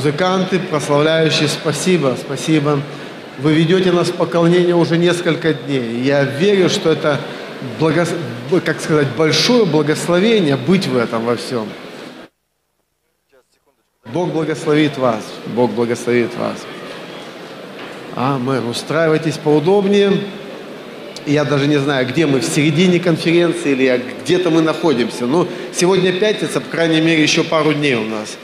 музыканты, прославляющие, спасибо, спасибо. Вы ведете нас в поклонение уже несколько дней. Я верю, что это, благо, как сказать, большое благословение быть в этом во всем. Бог благословит вас. Бог благословит вас. Амен. Устраивайтесь поудобнее. Я даже не знаю, где мы, в середине конференции или где-то мы находимся. Но сегодня пятница, по крайней мере, еще пару дней у нас.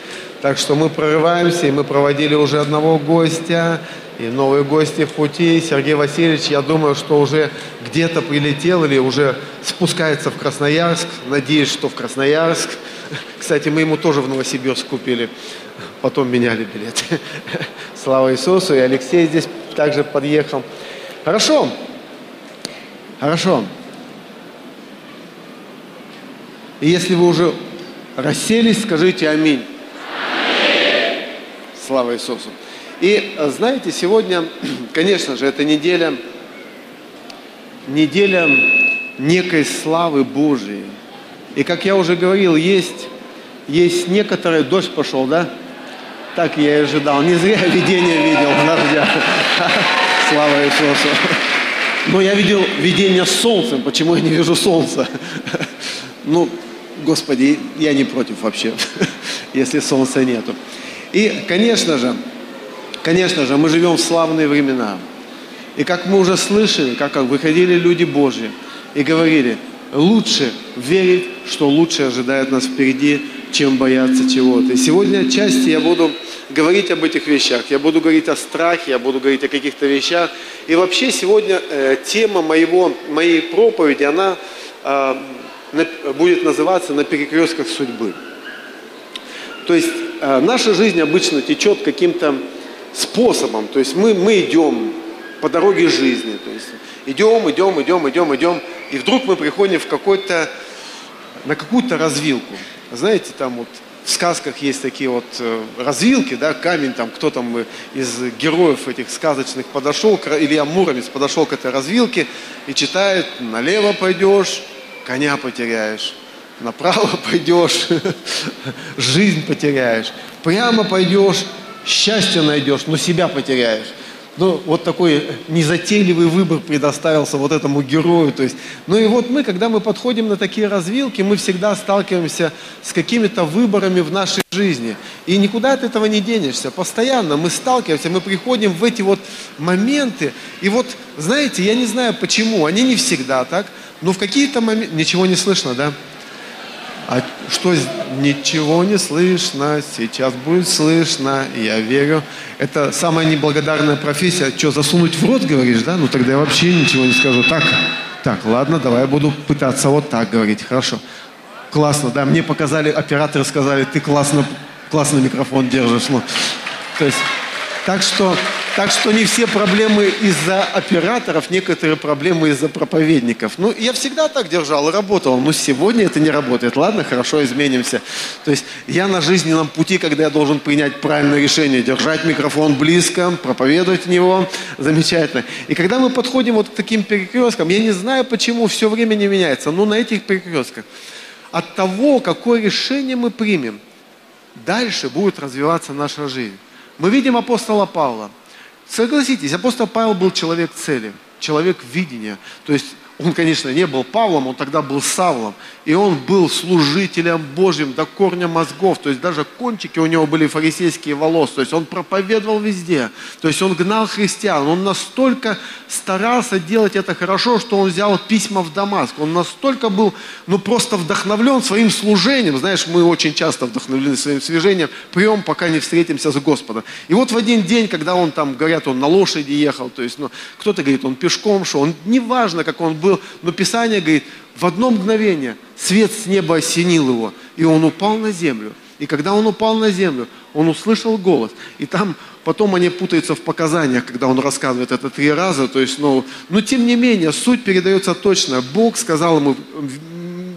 Так что мы прорываемся, и мы проводили уже одного гостя, и новые гости в пути. Сергей Васильевич, я думаю, что уже где-то прилетел или уже спускается в Красноярск. Надеюсь, что в Красноярск. Кстати, мы ему тоже в Новосибирск купили. Потом меняли билет. Слава Иисусу. И Алексей здесь также подъехал. Хорошо. Хорошо. И если вы уже расселись, скажите аминь. Слава Иисусу. И знаете, сегодня, конечно же, это неделя, неделя некой славы Божией. И как я уже говорил, есть, есть некоторые, дождь пошел, да? Так я и ожидал. Не зря видение видел дождя. Слава Иисусу. Но я видел видение с солнцем. Почему я не вижу солнца? Ну, Господи, я не против вообще, если солнца нету. И, конечно же, конечно же, мы живем в славные времена. И как мы уже слышали, как выходили люди Божьи и говорили, лучше верить, что лучше ожидает нас впереди, чем бояться чего-то. И сегодня отчасти я буду говорить об этих вещах. Я буду говорить о страхе, я буду говорить о каких-то вещах. И вообще сегодня э, тема моего, моей проповеди, она э, на, будет называться «На перекрестках судьбы». То есть э, наша жизнь обычно течет каким-то способом. То есть мы, мы идем по дороге жизни. То есть идем, идем, идем, идем, идем. И вдруг мы приходим в какой-то, на какую-то развилку. Знаете, там вот в сказках есть такие вот э, развилки, да, камень, там кто там из героев этих сказочных подошел, Илья Муромец подошел к этой развилке и читает, налево пойдешь, коня потеряешь, направо пойдешь, жизнь потеряешь, прямо пойдешь, счастье найдешь, но себя потеряешь ну, вот такой незатейливый выбор предоставился вот этому герою. То есть, ну и вот мы, когда мы подходим на такие развилки, мы всегда сталкиваемся с какими-то выборами в нашей жизни. И никуда от этого не денешься. Постоянно мы сталкиваемся, мы приходим в эти вот моменты. И вот, знаете, я не знаю почему, они не всегда так, но в какие-то моменты... Ничего не слышно, да? А что ничего не слышно, сейчас будет слышно, я верю. Это самая неблагодарная профессия. Что, засунуть в рот, говоришь, да? Ну тогда я вообще ничего не скажу. Так, так, ладно, давай я буду пытаться вот так говорить. Хорошо. Классно, да. Мне показали, операторы сказали, ты классно, классно микрофон держишь. Ну, то есть, так что так что не все проблемы из-за операторов, некоторые проблемы из-за проповедников. Ну, я всегда так держал и работал, но сегодня это не работает. Ладно, хорошо, изменимся. То есть я на жизненном пути, когда я должен принять правильное решение, держать микрофон близко, проповедовать в него, замечательно. И когда мы подходим вот к таким перекресткам, я не знаю, почему все время не меняется, но на этих перекрестках, от того, какое решение мы примем, дальше будет развиваться наша жизнь. Мы видим апостола Павла – Согласитесь, апостол Павел был человек цели, человек видения. То есть он, конечно, не был Павлом, он тогда был Савлом. И он был служителем Божьим до корня мозгов. То есть даже кончики у него были фарисейские волос. То есть он проповедовал везде. То есть он гнал христиан. Он настолько старался делать это хорошо, что он взял письма в Дамаск. Он настолько был, ну просто вдохновлен своим служением. Знаешь, мы очень часто вдохновлены своим служением. Прием, пока не встретимся с Господом. И вот в один день, когда он там, говорят, он на лошади ехал. То есть, ну, кто-то говорит, он пешком шел. Он, неважно, как он был был, но Писание говорит, в одно мгновение свет с неба осенил его, и он упал на землю. И когда он упал на землю, он услышал голос. И там потом они путаются в показаниях, когда он рассказывает это три раза. То есть, ну, но тем не менее, суть передается точно. Бог сказал ему,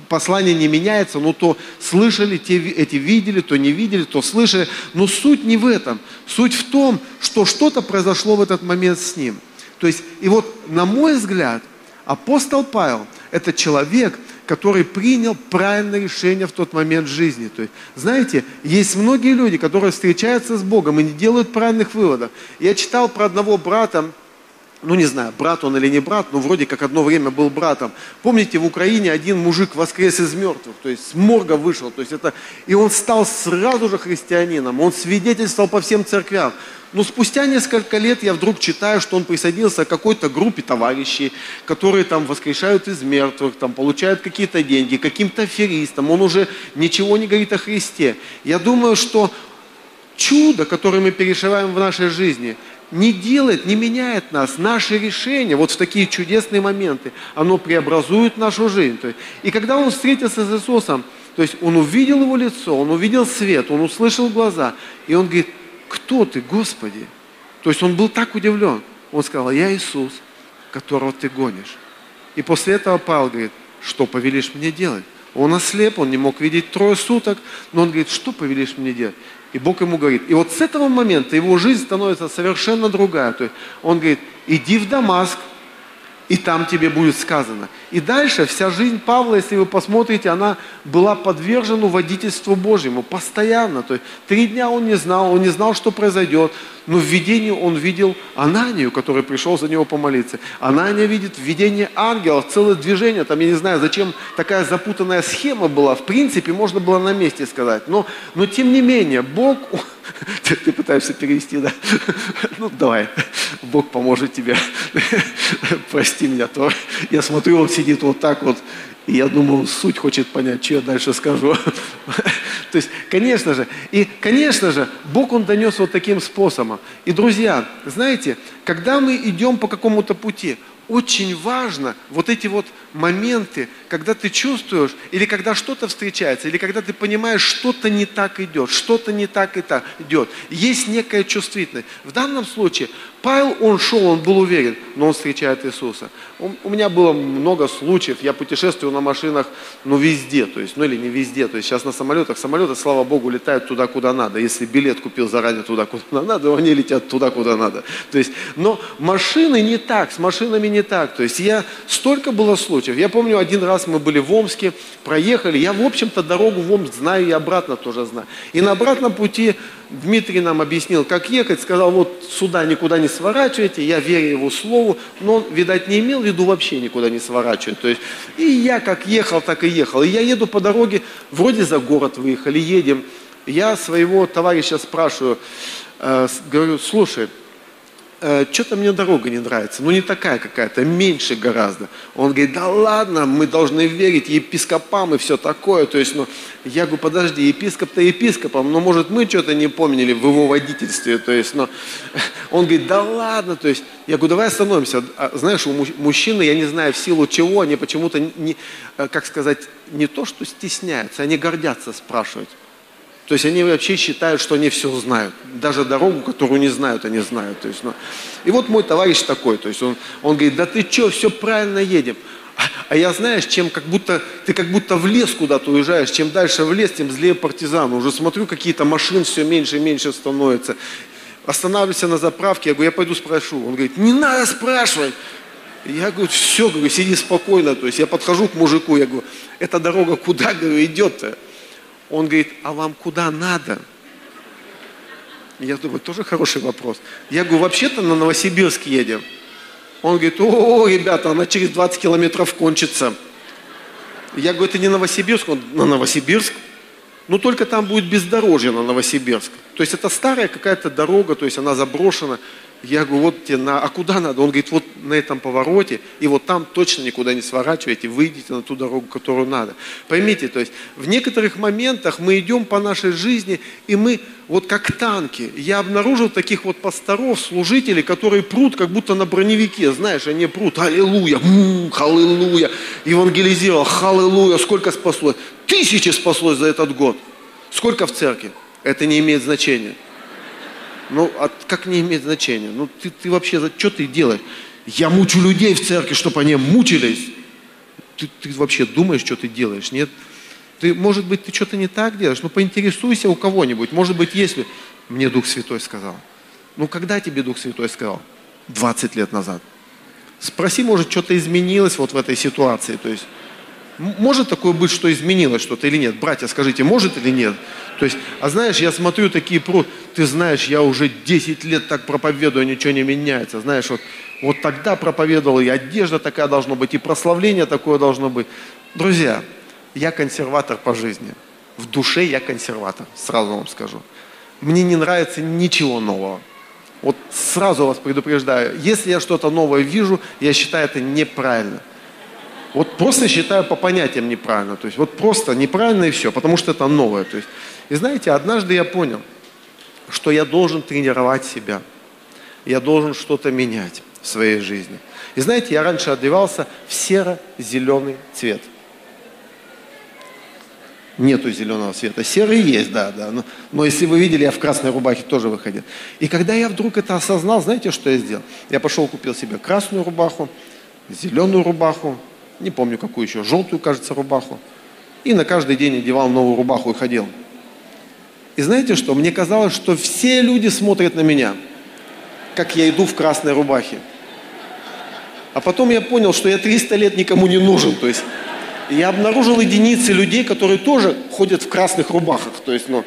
послание не меняется, но то слышали, те, эти видели, то не видели, то слышали. Но суть не в этом. Суть в том, что что-то произошло в этот момент с ним. То есть, и вот, на мой взгляд, Апостол Павел – это человек, который принял правильное решение в тот момент жизни. То есть, знаете, есть многие люди, которые встречаются с Богом и не делают правильных выводов. Я читал про одного брата, ну не знаю, брат он или не брат, но вроде как одно время был братом. Помните, в Украине один мужик воскрес из мертвых, то есть с морга вышел, то есть это, и он стал сразу же христианином, он свидетельствовал по всем церквям. Но спустя несколько лет я вдруг читаю, что он присоединился к какой-то группе товарищей, которые там воскрешают из мертвых, там получают какие-то деньги, каким-то аферистам. Он уже ничего не говорит о Христе. Я думаю, что чудо, которое мы переживаем в нашей жизни, не делает, не меняет нас. Наши решения вот в такие чудесные моменты, оно преобразует нашу жизнь. И когда он встретился с Иисусом, то есть он увидел его лицо, он увидел свет, он услышал глаза, и он говорит, кто ты, Господи? То есть он был так удивлен. Он сказал, я Иисус, которого ты гонишь. И после этого Павел говорит, что повелишь мне делать? Он ослеп, он не мог видеть трое суток, но он говорит, что повелишь мне делать? И Бог ему говорит. И вот с этого момента его жизнь становится совершенно другая. То есть он говорит, иди в Дамаск, и там тебе будет сказано. И дальше вся жизнь Павла, если вы посмотрите, она была подвержена водительству Божьему постоянно. То есть три дня он не знал, он не знал, что произойдет. Но в видении он видел Ананию, который пришел за него помолиться. Анания видит видение ангелов, целое движение. Там, я не знаю, зачем такая запутанная схема была. В принципе, можно было на месте сказать. Но, но тем не менее, Бог ты, ты пытаешься перевести, да? Ну, давай, Бог поможет тебе. Прости меня, то я смотрю, он сидит вот так вот, и я думаю, суть хочет понять, что я дальше скажу. То есть, конечно же, и, конечно же, Бог Он донес вот таким способом. И, друзья, знаете, когда мы идем по какому-то пути, очень важно вот эти вот моменты, когда ты чувствуешь, или когда что-то встречается, или когда ты понимаешь, что-то не так идет, что-то не так и так идет. Есть некая чувствительность. В данном случае Павел, он шел, он был уверен, но он встречает Иисуса. У меня было много случаев, я путешествую на машинах, ну, везде, то есть, ну, или не везде, то есть, сейчас на самолетах, самолеты, слава Богу, летают туда, куда надо. Если билет купил заранее туда, куда надо, они летят туда, куда надо. То есть, но машины не так, с машинами не так. То есть, я, столько было случаев. Я помню, один раз мы были в Омске, проехали, я, в общем-то, дорогу в Омск знаю и обратно тоже знаю. И на обратном пути Дмитрий нам объяснил, как ехать, сказал, вот сюда никуда не сворачивайте, я верю его слову, но он, видать, не имел в виду вообще никуда не сворачивать. То есть, и я как ехал, так и ехал. И я еду по дороге, вроде за город выехали, едем. Я своего товарища спрашиваю, э, говорю, слушай, что-то мне дорога не нравится, ну не такая какая-то, меньше гораздо. Он говорит, да ладно, мы должны верить епископам и все такое. То есть, ну, я говорю, подожди, епископ-то епископом, но может мы что-то не помнили в его водительстве. То есть, но он говорит, да ладно, то есть, я говорю, давай остановимся. А, знаешь, у мужчины, я не знаю в силу чего, они почему-то, не, э, как сказать, не то, что стесняются, они гордятся спрашивать. То есть они вообще считают, что они все знают. Даже дорогу, которую не знают, они знают. То есть, ну. И вот мой товарищ такой, то есть он, он говорит, да ты что, все правильно едем. А, а я знаешь, чем как будто, ты как будто в лес куда-то уезжаешь, чем дальше в лес, тем злее партизаны. Уже смотрю, какие-то машин все меньше и меньше становится. Останавливайся на заправке, я говорю, я пойду спрошу. Он говорит, не надо спрашивать. Я говорю, все, говорю, сиди спокойно. То есть я подхожу к мужику, я говорю, эта дорога куда, говорю, идет-то? Он говорит, а вам куда надо? Я думаю, тоже хороший вопрос. Я говорю, вообще-то на Новосибирск едем. Он говорит, о, ребята, она через 20 километров кончится. Я говорю, это не Новосибирск, он на Новосибирск. Ну, только там будет бездорожье на Новосибирск. То есть это старая какая-то дорога, то есть она заброшена. Я говорю, вот тебе на, а куда надо? Он говорит, вот на этом повороте, и вот там точно никуда не сворачивайте, выйдите на ту дорогу, которую надо. Поймите, то есть в некоторых моментах мы идем по нашей жизни, и мы вот как танки. Я обнаружил таких вот пасторов, служителей, которые прут как будто на броневике, знаешь, они прут, аллилуйя, аллилуйя, евангелизировал, аллилуйя, сколько спаслось? Тысячи спаслось за этот год. Сколько в церкви? Это не имеет значения. Ну, а как не имеет значения? Ну, ты, ты вообще, что ты делаешь? Я мучу людей в церкви, чтобы они мучились. Ты, ты вообще думаешь, что ты делаешь, нет? Ты, может быть, ты что-то не так делаешь? Ну, поинтересуйся у кого-нибудь. Может быть, если... Мне Дух Святой сказал. Ну, когда тебе Дух Святой сказал? 20 лет назад. Спроси, может, что-то изменилось вот в этой ситуации. То есть, Может такое быть, что изменилось что-то или нет? Братья, скажите, может или нет? То есть, а знаешь, я смотрю такие про, ты знаешь, я уже 10 лет так проповедую, ничего не меняется. Знаешь, вот, вот тогда проповедовал, и одежда такая должна быть, и прославление такое должно быть. Друзья, я консерватор по жизни. В душе я консерватор, сразу вам скажу. Мне не нравится ничего нового. Вот сразу вас предупреждаю, если я что-то новое вижу, я считаю это неправильно. Вот просто считаю по понятиям неправильно. То есть вот просто неправильно и все, потому что это новое. То есть, и знаете, однажды я понял, что я должен тренировать себя. Я должен что-то менять в своей жизни. И знаете, я раньше одевался в серо-зеленый цвет. Нету зеленого цвета. Серый есть, да, да. Но, но если вы видели, я в красной рубахе тоже выходил. И когда я вдруг это осознал, знаете, что я сделал? Я пошел купил себе красную рубаху, зеленую рубаху, не помню какую еще, желтую, кажется, рубаху. И на каждый день одевал новую рубаху и ходил. И знаете что? Мне казалось, что все люди смотрят на меня, как я иду в красной рубахе. А потом я понял, что я 300 лет никому не нужен. То есть я обнаружил единицы людей, которые тоже ходят в красных рубахах. То есть, ну,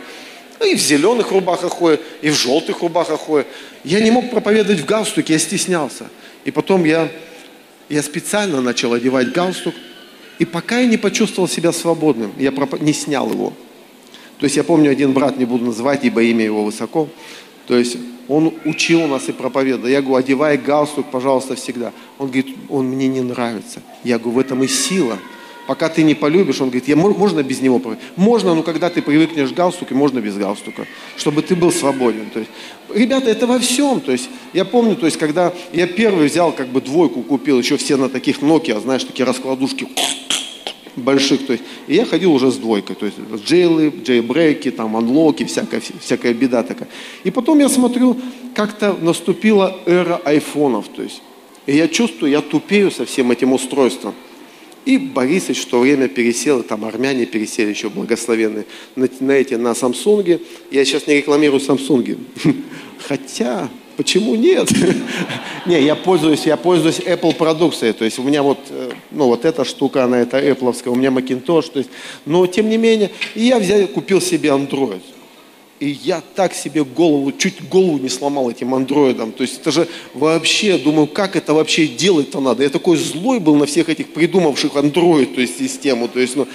и в зеленых рубахах ходят, и в желтых рубахах ходят. Я не мог проповедовать в галстуке, я стеснялся. И потом я я специально начал одевать галстук, и пока я не почувствовал себя свободным, я не снял его. То есть я помню, один брат, не буду называть, ибо имя его высоко, то есть он учил нас и проповедовал. Я говорю, одевай галстук, пожалуйста, всегда. Он говорит, он мне не нравится. Я говорю, в этом и сила – пока ты не полюбишь, он говорит, я, можно без него Можно, но когда ты привыкнешь к галстуку, можно без галстука, чтобы ты был свободен. То есть, ребята, это во всем. То есть, я помню, то есть, когда я первый взял, как бы двойку купил, еще все на таких Nokia, знаешь, такие раскладушки больших, то есть, и я ходил уже с двойкой, то есть, джейлы, джейбрейки, там, анлоки, всякая, всякая беда такая. И потом я смотрю, как-то наступила эра айфонов, то есть, и я чувствую, я тупею со всем этим устройством. И Борисович в то время пересел, и там армяне пересели еще благословенные на, на эти, на Самсунге. Я сейчас не рекламирую Самсунги. Хотя, почему нет? Не, я пользуюсь, я пользуюсь Apple продукцией. То есть у меня вот, э, ну вот эта штука, она это Apple, у меня Macintosh. То есть, но тем не менее, я взял, купил себе Android. И я так себе голову, чуть голову не сломал этим андроидом. То есть это же вообще, думаю, как это вообще делать-то надо. Я такой злой был на всех этих придумавших андроид, то есть систему. То есть, ну,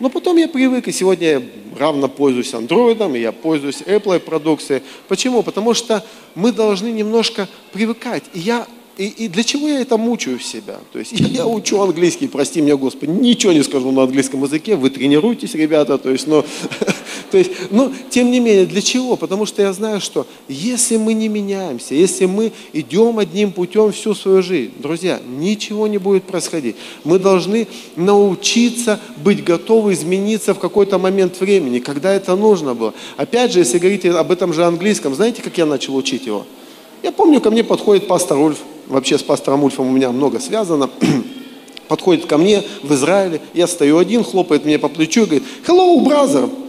но потом я привык, и сегодня я равно пользуюсь андроидом, я пользуюсь Apple продукцией. Почему? Потому что мы должны немножко привыкать. И я и, и для чего я это мучаю себя? То есть я, я учу английский, прости меня, Господи, ничего не скажу на английском языке, вы тренируйтесь, ребята, то есть, но, то есть, но тем не менее, для чего? Потому что я знаю, что если мы не меняемся, если мы идем одним путем всю свою жизнь, друзья, ничего не будет происходить. Мы должны научиться быть готовы измениться в какой-то момент времени, когда это нужно было. Опять же, если говорить об этом же английском, знаете, как я начал учить его? Я помню, ко мне подходит пастор Ульф, вообще с пастором Ульфом у меня много связано, подходит ко мне в Израиле, я стою один, хлопает мне по плечу и говорит, hello, brother.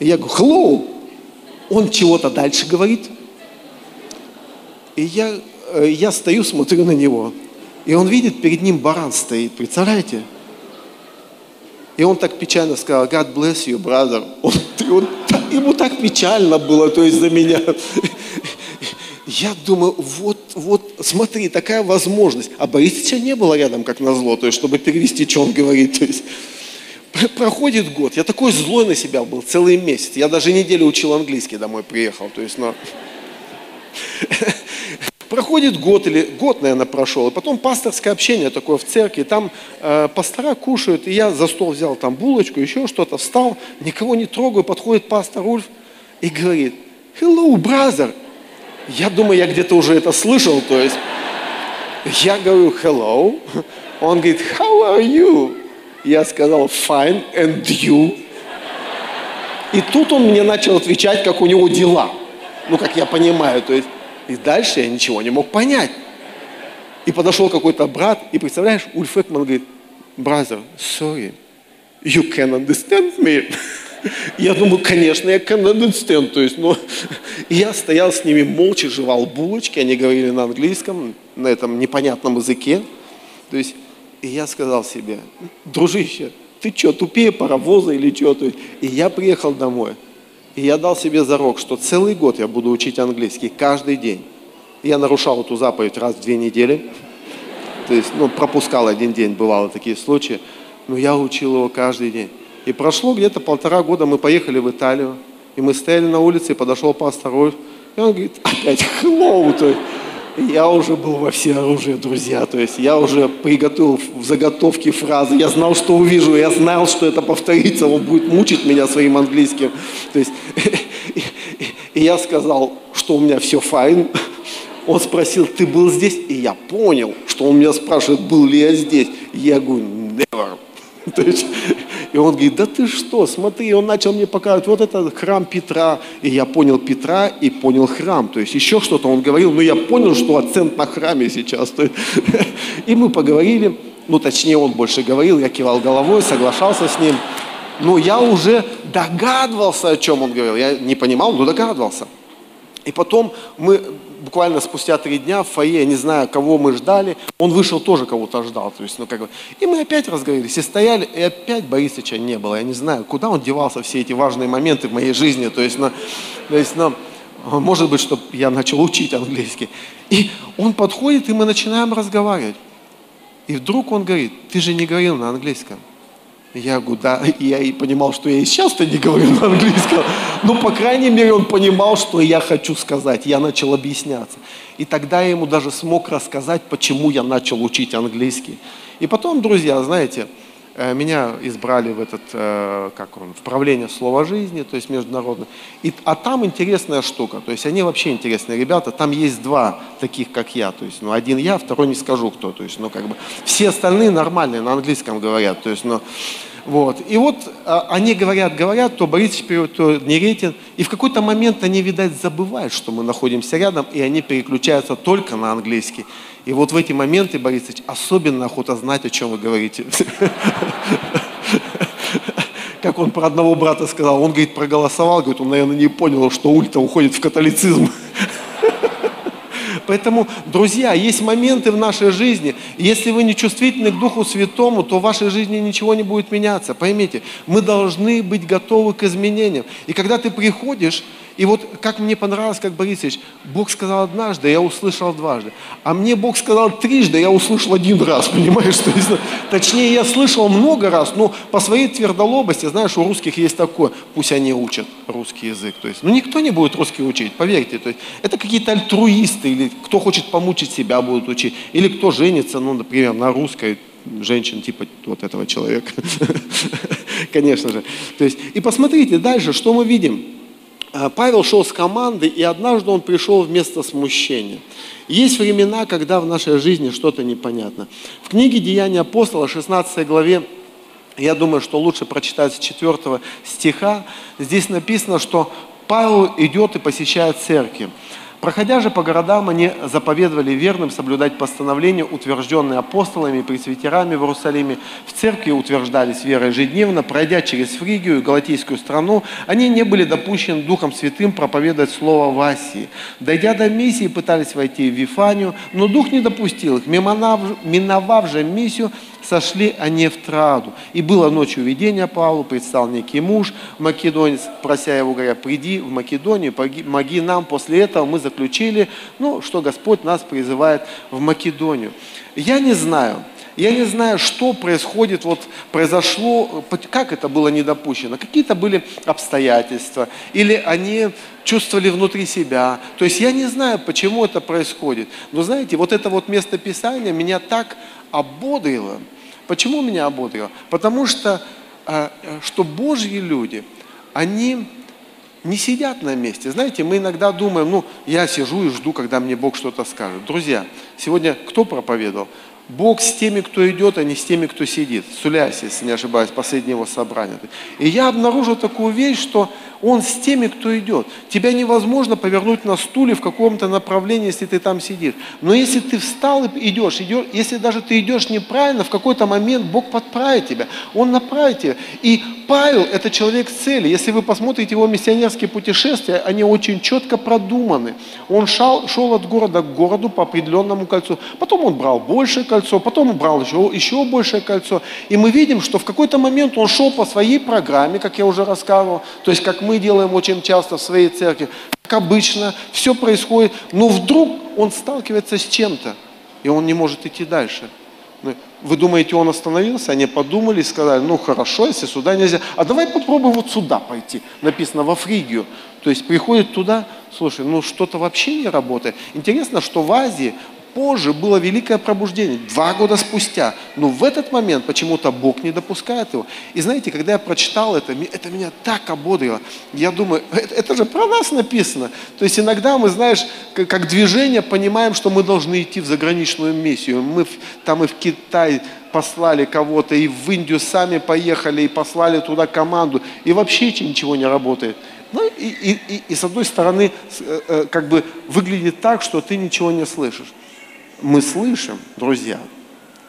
Я говорю, hello. Он чего-то дальше говорит. И я, э, я стою, смотрю на него. И он видит, перед ним баран стоит, представляете? И он так печально сказал, God bless you, brother. Он, он, ему так печально было, то есть за меня. Я думаю, вот, вот, смотри, такая возможность. А Борисовича не было рядом, как назло, то есть, чтобы перевести, что он говорит. То есть, проходит год, я такой злой на себя был целый месяц. Я даже неделю учил английский, домой приехал. То есть, но... Проходит год или год, наверное, прошел, и потом пасторское общение такое в церкви, там э, пастора кушают, и я за стол взял там булочку, еще что-то, встал, никого не трогаю, подходит пастор Ульф и говорит, hello, brother, я думаю, я где-то уже это слышал, то есть я говорю hello, он говорит how are you? Я сказал fine and you? И тут он мне начал отвечать, как у него дела. Ну, как я понимаю, то есть и дальше я ничего не мог понять. И подошел какой-то брат, и представляешь, Ульф Экман говорит, brother, sorry, you can understand me. Я думаю, конечно, я канаденстен, то есть, ну, я стоял с ними молча, жевал булочки, они говорили на английском, на этом непонятном языке, то есть, И я сказал себе, дружище, ты что, тупее паровоза или что? И я приехал домой. И я дал себе зарок, что целый год я буду учить английский каждый день. Я нарушал эту заповедь раз в две недели. То есть, ну, пропускал один день, бывало такие случаи. Но я учил его каждый день. И прошло где-то полтора года, мы поехали в Италию. И мы стояли на улице, и подошел пастор И он говорит, опять hello. То есть, я уже был во все оружие, друзья. То есть я уже приготовил в заготовке фразы. Я знал, что увижу. Я знал, что это повторится. Он будет мучить меня своим английским. То есть, и я сказал, что у меня все файн. Он спросил, ты был здесь? И я понял, что он меня спрашивает, был ли я здесь. Я говорю, never. То есть, и он говорит, да ты что, смотри, он начал мне показывать, вот это храм Петра. И я понял Петра и понял храм. То есть еще что-то он говорил, но я понял, что акцент на храме сейчас. И мы поговорили, ну точнее он больше говорил, я кивал головой, соглашался с ним. Но я уже догадывался, о чем он говорил. Я не понимал, но догадывался. И потом мы буквально спустя три дня в фойе, не знаю, кого мы ждали, он вышел тоже кого-то ждал. То есть, ну, как бы, и мы опять разговорились, и стояли, и опять Борисовича не было. Я не знаю, куда он девался все эти важные моменты в моей жизни. То есть, ну, то есть, ну, может быть, что я начал учить английский. И он подходит, и мы начинаем разговаривать. И вдруг он говорит, ты же не говорил на английском. Я говорю, да, я и понимал, что я и сейчас-то не говорю на английском. Но, по крайней мере, он понимал, что я хочу сказать. Я начал объясняться. И тогда я ему даже смог рассказать, почему я начал учить английский. И потом, друзья, знаете, меня избрали в этот, э, как он, в правление слова жизни, то есть международное. И, а там интересная штука, то есть они вообще интересные ребята, там есть два таких, как я, то есть, ну, один я, второй не скажу кто, то есть, ну, как бы, все остальные нормальные, на английском говорят, то есть, ну, вот. И вот а, они говорят, говорят, то Борисович переводит, то Неретин. И в какой-то момент они, видать, забывают, что мы находимся рядом, и они переключаются только на английский. И вот в эти моменты, Борисович, особенно охота знать, о чем вы говорите. Как он про одного брата сказал, он, говорит, проголосовал, говорит, он, наверное, не понял, что ульта уходит в католицизм. Поэтому, друзья, есть моменты в нашей жизни, если вы не чувствительны к Духу Святому, то в вашей жизни ничего не будет меняться. Поймите, мы должны быть готовы к изменениям. И когда ты приходишь, и вот как мне понравилось, как Борисович, Бог сказал однажды, я услышал дважды. А мне Бог сказал трижды, я услышал один раз, понимаешь? То есть, точнее, я слышал много раз, но по своей твердолобости, знаешь, у русских есть такое, пусть они учат русский язык. То есть, ну никто не будет русский учить, поверьте. То есть, это какие-то альтруисты, или кто хочет помучить себя будут учить, или кто женится, ну, например, на русской, женщин типа вот этого человека. Конечно же. То есть, и посмотрите дальше, что мы видим. А, Павел шел с командой, и однажды он пришел в место смущения. Есть времена, когда в нашей жизни что-то непонятно. В книге «Деяния апостола», 16 главе, я думаю, что лучше прочитать с 4 стиха, здесь написано, что Павел идет и посещает церкви. Проходя же по городам, они заповедовали верным соблюдать постановления, утвержденные апостолами и пресвитерами в Иерусалиме. В церкви утверждались верой ежедневно. Пройдя через Фригию и Галатийскую страну, они не были допущены Духом Святым проповедовать Слово в Асии. Дойдя до миссии, пытались войти в Вифанию, но Дух не допустил их. Миновав же миссию, сошли они в Траду. И было ночью видение Павлу, предстал некий муж, македонец, прося его, говоря, приди в Македонию, помоги нам. После этого мы заключили, ну, что Господь нас призывает в Македонию. Я не знаю, я не знаю, что происходит, вот произошло, как это было недопущено. Какие-то были обстоятельства, или они чувствовали внутри себя. То есть я не знаю, почему это происходит. Но знаете, вот это вот место Писания меня так ободрило, Почему меня ободрило? Потому что, а, что Божьи люди, они не сидят на месте. Знаете, мы иногда думаем, ну, я сижу и жду, когда мне Бог что-то скажет. Друзья, сегодня кто проповедовал? Бог с теми, кто идет, а не с теми, кто сидит. Сулясь, если не ошибаюсь, последнего собрания. И я обнаружил такую вещь, что Он с теми, кто идет. Тебя невозможно повернуть на стуле в каком-то направлении, если ты там сидишь. Но если ты встал и идешь, идешь если даже ты идешь неправильно, в какой-то момент Бог подправит тебя. Он направит тебя. И Павел – это человек с цели. Если вы посмотрите его миссионерские путешествия, они очень четко продуманы. Он шел, шел от города к городу по определенному кольцу. Потом он брал большее кольцо, потом он брал еще, еще большее кольцо. И мы видим, что в какой-то момент он шел по своей программе, как я уже рассказывал, то есть как мы делаем очень часто в своей церкви, как обычно, все происходит, но вдруг он сталкивается с чем-то, и он не может идти дальше – вы думаете, он остановился? Они подумали и сказали, ну хорошо, если сюда нельзя. А давай попробуем вот сюда пойти. Написано во Фригию. То есть приходит туда, слушай, ну что-то вообще не работает. Интересно, что в Азии позже было великое пробуждение, два года спустя. Но в этот момент почему-то Бог не допускает его. И знаете, когда я прочитал это, это меня так ободрило. Я думаю, это, это же про нас написано. То есть иногда мы, знаешь, как, как движение понимаем, что мы должны идти в заграничную миссию. Мы там и в Китай послали кого-то, и в Индию сами поехали, и послали туда команду, и вообще ничего не работает. Ну и, и, и, и с одной стороны, э, э, как бы выглядит так, что ты ничего не слышишь мы слышим, друзья,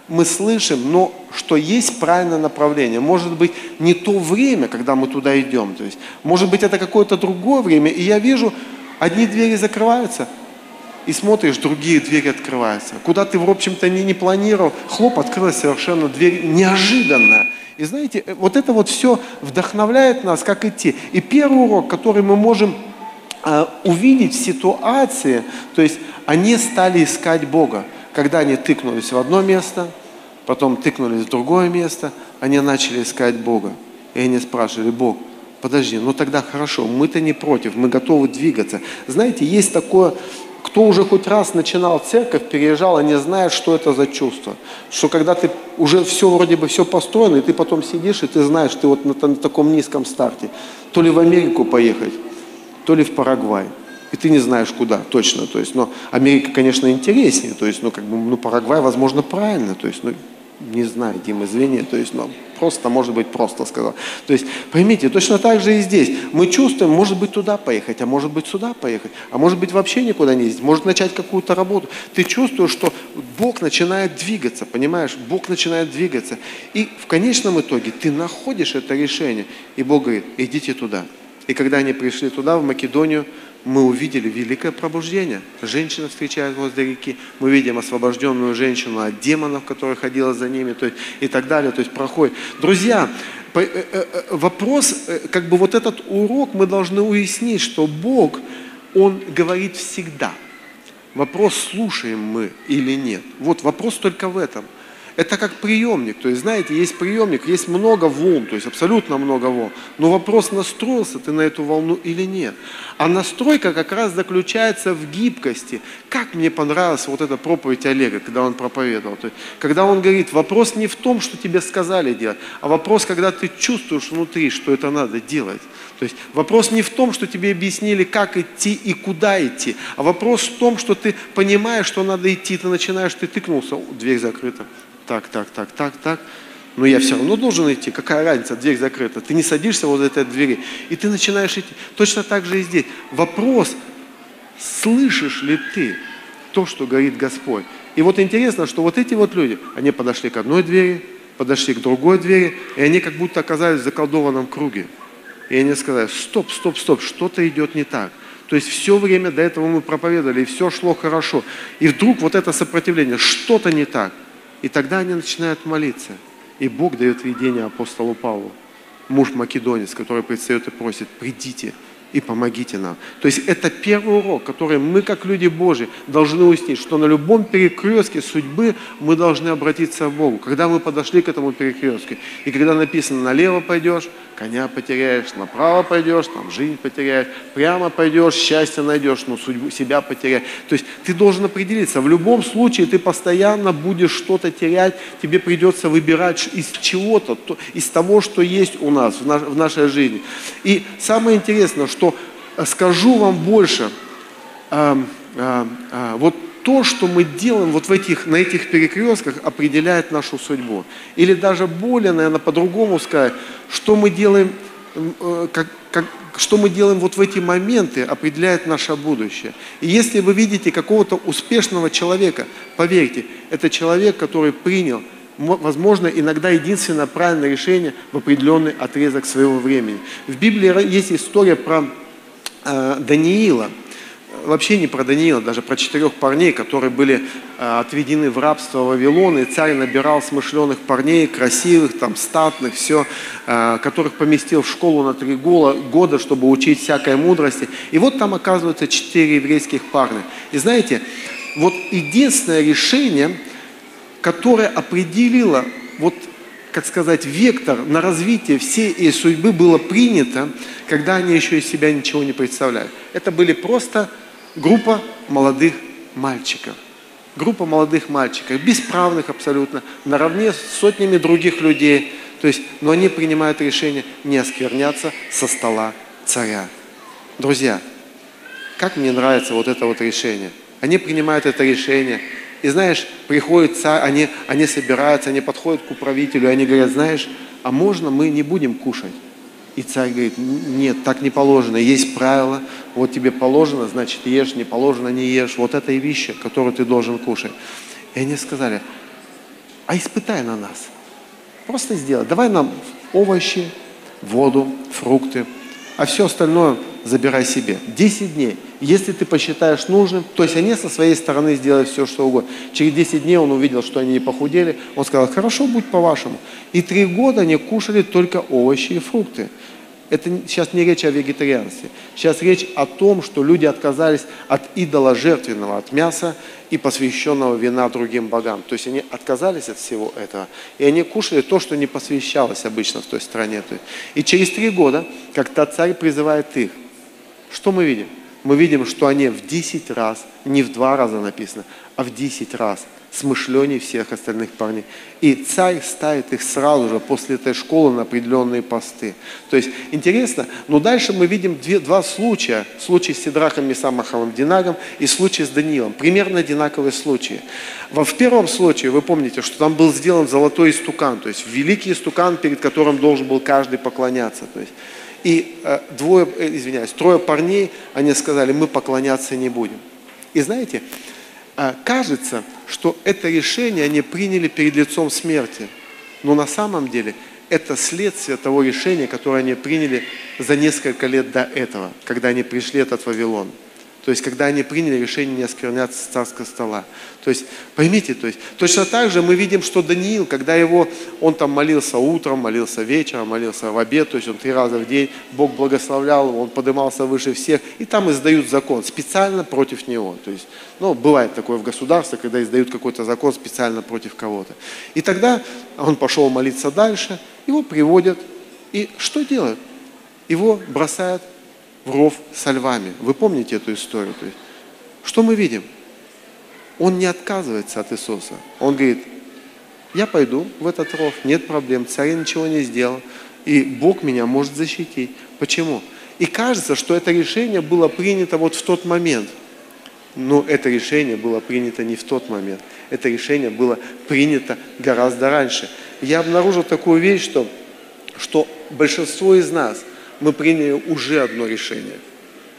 мы слышим, но что есть правильное направление. Может быть, не то время, когда мы туда идем. То есть, может быть, это какое-то другое время. И я вижу, одни двери закрываются, и смотришь, другие двери открываются. Куда ты, в общем-то, не, не планировал, хлоп, открылась совершенно дверь неожиданно. И знаете, э, вот это вот все вдохновляет нас, как идти. И первый урок, который мы можем увидеть в ситуации, то есть они стали искать Бога. Когда они тыкнулись в одно место, потом тыкнулись в другое место, они начали искать Бога. И они спрашивали, Бог, подожди, ну тогда хорошо, мы-то не против, мы готовы двигаться. Знаете, есть такое, кто уже хоть раз начинал церковь, переезжал, они знают, что это за чувство. Что когда ты уже все вроде бы все построено, и ты потом сидишь, и ты знаешь, ты вот на, на таком низком старте. То ли в Америку поехать, то ли в Парагвай и ты не знаешь куда точно. То есть, но Америка, конечно, интереснее, то есть, ну, как бы, ну, Парагвай, возможно, правильно, то есть, ну, не знаю, Дим, извини, то есть, ну, просто, может быть, просто сказал. То есть, поймите, точно так же и здесь. Мы чувствуем, может быть, туда поехать, а может быть, сюда поехать, а может быть, вообще никуда не ездить, может начать какую-то работу. Ты чувствуешь, что Бог начинает двигаться, понимаешь? Бог начинает двигаться. И в конечном итоге ты находишь это решение, и Бог говорит, идите туда. И когда они пришли туда, в Македонию, мы увидели великое пробуждение. Женщина встречает возле реки, мы видим освобожденную женщину от демонов, которая ходила за ними, то есть, и так далее, то есть проходит. Друзья, э, э, э, вопрос, как бы вот этот урок мы должны уяснить, что Бог, Он говорит всегда. Вопрос, слушаем мы или нет. Вот вопрос только в этом – это как приемник. То есть, знаете, есть приемник, есть много волн, то есть абсолютно много волн. Но вопрос, настроился ты на эту волну или нет. А настройка как раз заключается в гибкости. Как мне понравилась вот эта проповедь Олега, когда он проповедовал. То есть, когда он говорит, вопрос не в том, что тебе сказали делать, а вопрос, когда ты чувствуешь внутри, что это надо делать. То есть вопрос не в том, что тебе объяснили, как идти и куда идти, а вопрос в том, что ты понимаешь, что надо идти, ты начинаешь, ты тыкнулся, дверь закрыта, так, так, так, так, так. Но я все равно должен идти. Какая разница, дверь закрыта. Ты не садишься возле этой двери, и ты начинаешь идти. Точно так же и здесь. Вопрос, слышишь ли ты то, что говорит Господь? И вот интересно, что вот эти вот люди, они подошли к одной двери, подошли к другой двери, и они как будто оказались в заколдованном круге. И они сказали, стоп, стоп, стоп, что-то идет не так. То есть все время до этого мы проповедовали, и все шло хорошо. И вдруг вот это сопротивление, что-то не так. И тогда они начинают молиться. И Бог дает видение апостолу Павлу, муж македонец, который предстает и просит, придите, и помогите нам. То есть это первый урок, который мы, как люди Божьи, должны уяснить, что на любом перекрестке судьбы мы должны обратиться к Богу. Когда мы подошли к этому перекрестку, и когда написано «налево пойдешь», коня потеряешь, направо пойдешь, там жизнь потеряешь, прямо пойдешь, счастье найдешь, но судьбу себя потеряешь. То есть ты должен определиться. В любом случае ты постоянно будешь что-то терять, тебе придется выбирать из чего-то, из того, что есть у нас в нашей жизни. И самое интересное, что э, скажу вам больше, а, а, а, вот то, что мы делаем вот в этих, на этих перекрестках, определяет нашу судьбу. Или даже более, наверное, по-другому сказать, что мы делаем, э, как, как, что мы делаем вот в эти моменты, определяет наше будущее. И если вы видите какого-то успешного человека, поверьте, это человек, который принял, возможно, иногда единственное правильное решение в определенный отрезок своего времени. В Библии есть история про э, Даниила – вообще не про Даниила, даже про четырех парней, которые были э, отведены в рабство в Вавилон, и царь набирал смышленых парней, красивых, там, статных, все, э, которых поместил в школу на три года, чтобы учить всякой мудрости. И вот там оказываются четыре еврейских парня. И знаете, вот единственное решение, которое определило вот как сказать, вектор на развитие всей их судьбы было принято, когда они еще из себя ничего не представляли. Это были просто группа молодых мальчиков. Группа молодых мальчиков, бесправных абсолютно, наравне с сотнями других людей. То есть, но они принимают решение не оскверняться со стола царя. Друзья, как мне нравится вот это вот решение. Они принимают это решение. И знаешь, приходит царь, они, они собираются, они подходят к управителю, и они говорят, знаешь, а можно мы не будем кушать? И царь говорит, нет, так не положено, есть правила, вот тебе положено, значит ешь, не положено, не ешь. Вот это и вещи, которые ты должен кушать. И они сказали, а испытай на нас. Просто сделай. Давай нам овощи, воду, фрукты, а все остальное забирай себе. Десять дней. Если ты посчитаешь нужным, то есть они со своей стороны сделают все, что угодно. Через 10 дней он увидел, что они не похудели. Он сказал, хорошо, будь по-вашему. И три года они кушали только овощи и фрукты. Это сейчас не речь о вегетарианстве. Сейчас речь о том, что люди отказались от идола жертвенного, от мяса и посвященного вина другим богам. То есть они отказались от всего этого. И они кушали то, что не посвящалось обычно в той стране. И через три года, когда царь призывает их, что мы видим? Мы видим, что они в 10 раз, не в два раза написано, а в 10 раз – смышлений всех остальных парней. И царь ставит их сразу же после этой школы на определенные посты. То есть интересно, но дальше мы видим две, два случая. Случай с Сидрахом, Месамаховым, Динагом и случай с Даниилом. Примерно одинаковые случаи. Во, в первом случае вы помните, что там был сделан золотой истукан, то есть великий истукан, перед которым должен был каждый поклоняться. То есть, и э, двое, э, извиняюсь, трое парней, они сказали, мы поклоняться не будем. И знаете, а, кажется, что это решение они приняли перед лицом смерти. Но на самом деле это следствие того решения, которое они приняли за несколько лет до этого, когда они пришли этот Вавилон. То есть, когда они приняли решение не оскверняться с царского стола. То есть, поймите, то есть, точно так же мы видим, что Даниил, когда его, он там молился утром, молился вечером, молился в обед, то есть он три раза в день, Бог благословлял его, он поднимался выше всех, и там издают закон специально против него. То есть, ну, бывает такое в государстве, когда издают какой-то закон специально против кого-то. И тогда он пошел молиться дальше, его приводят, и что делают? Его бросают в ров со львами. Вы помните эту историю? То есть, что мы видим? Он не отказывается от Иисуса. Он говорит, я пойду в этот ров, нет проблем, царь ничего не сделал, и Бог меня может защитить. Почему? И кажется, что это решение было принято вот в тот момент. Но это решение было принято не в тот момент. Это решение было принято гораздо раньше. Я обнаружил такую вещь, что, что большинство из нас – мы приняли уже одно решение.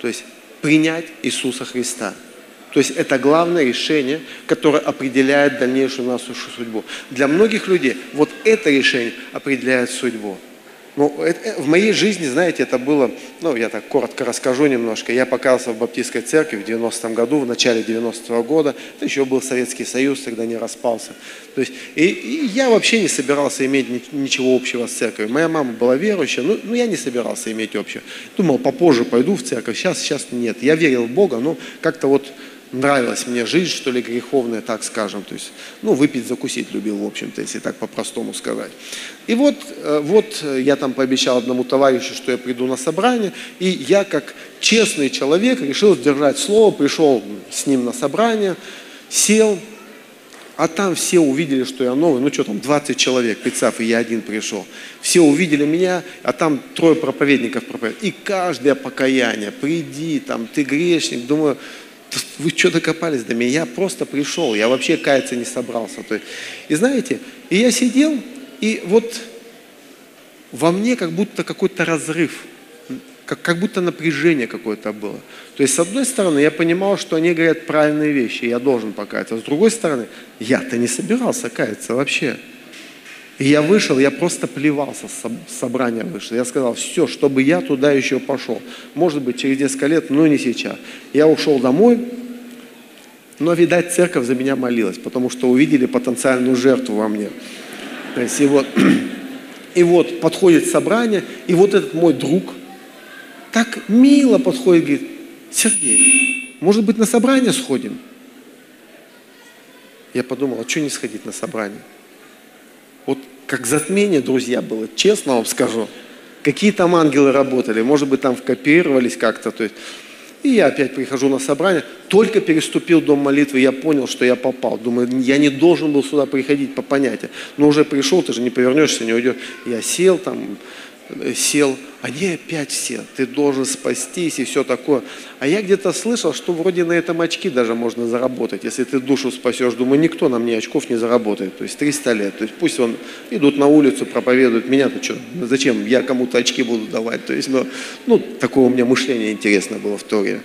То есть принять Иисуса Христа. То есть это главное решение, которое определяет дальнейшую нашу судьбу. Для многих людей вот это решение определяет судьбу. Ну, это, в моей жизни, знаете, это было, ну, я так коротко расскажу немножко. Я показался в Баптистской церкви в 90-м году, в начале 90-го года. Это еще был Советский Союз, тогда не распался. То есть, и, и я вообще не собирался иметь ничего общего с церковью. Моя мама была верующая, но, но я не собирался иметь общего. Думал, попозже пойду в церковь, сейчас, сейчас нет. Я верил в Бога, но как-то вот нравилась мне жизнь, что ли, греховная, так скажем. То есть, ну, выпить, закусить любил, в общем-то, если так по-простому сказать. И вот, э, вот я там пообещал одному товарищу, что я приду на собрание, и я, как честный человек, решил сдержать слово, пришел с ним на собрание, сел, а там все увидели, что я новый, ну что там, 20 человек, представь, и я один пришел. Все увидели меня, а там трое проповедников проповедуют. И каждое покаяние, приди, там, ты грешник, думаю, вы что докопались до меня? Я просто пришел, я вообще каяться не собрался. То есть, и знаете, и я сидел, и вот во мне как будто какой-то разрыв, как, как будто напряжение какое-то было. То есть, с одной стороны, я понимал, что они говорят правильные вещи, я должен покаяться. С другой стороны, я-то не собирался каяться вообще. И я вышел, я просто плевался с собрания вышел. Я сказал, все, чтобы я туда еще пошел. Может быть, через несколько лет, но не сейчас. Я ушел домой, но, видать, церковь за меня молилась, потому что увидели потенциальную жертву во мне. То есть, и вот, и вот подходит собрание, и вот этот мой друг так мило подходит, говорит, Сергей, может быть, на собрание сходим? Я подумал, а что не сходить на собрание? Как затмение, друзья, было, честно вам скажу. Какие там ангелы работали, может быть, там вкопировались как-то. То есть. И я опять прихожу на собрание, только переступил дом молитвы, я понял, что я попал. Думаю, я не должен был сюда приходить по понятию. Но уже пришел, ты же не повернешься, не уйдешь. Я сел там, сел, они опять все, ты должен спастись и все такое. А я где-то слышал, что вроде на этом очки даже можно заработать, если ты душу спасешь. Думаю, никто на мне очков не заработает, то есть 300 лет. То есть пусть он идут на улицу, проповедуют меня-то что, зачем я кому-то очки буду давать. То есть, ну, ну, такое у меня мышление интересно было в то время.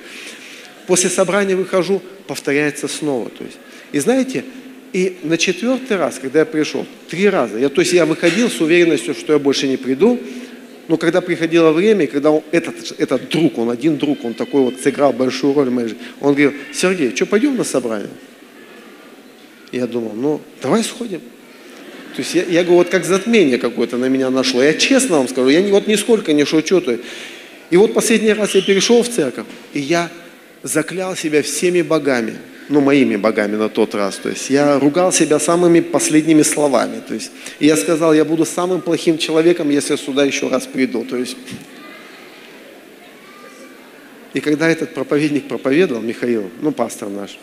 После собрания выхожу, повторяется снова. То есть. И знаете, и на четвертый раз, когда я пришел, три раза, я, то есть я выходил с уверенностью, что я больше не приду, но когда приходило время, когда он, этот, этот друг, он один друг, он такой вот сыграл большую роль в моей жизни, он говорил, Сергей, что, пойдем на собрание? Я думал, ну, давай сходим. То есть я, я говорю, вот как затмение какое-то на меня нашло. Я честно вам скажу, я не, вот нисколько не шучу. То. И вот последний раз я перешел в церковь, и я заклял себя всеми богами – ну, моими богами на тот раз. То есть я ругал себя самыми последними словами. То есть и я сказал, я буду самым плохим человеком, если сюда еще раз приду. То есть и когда этот проповедник проповедовал, Михаил, ну, пастор наш,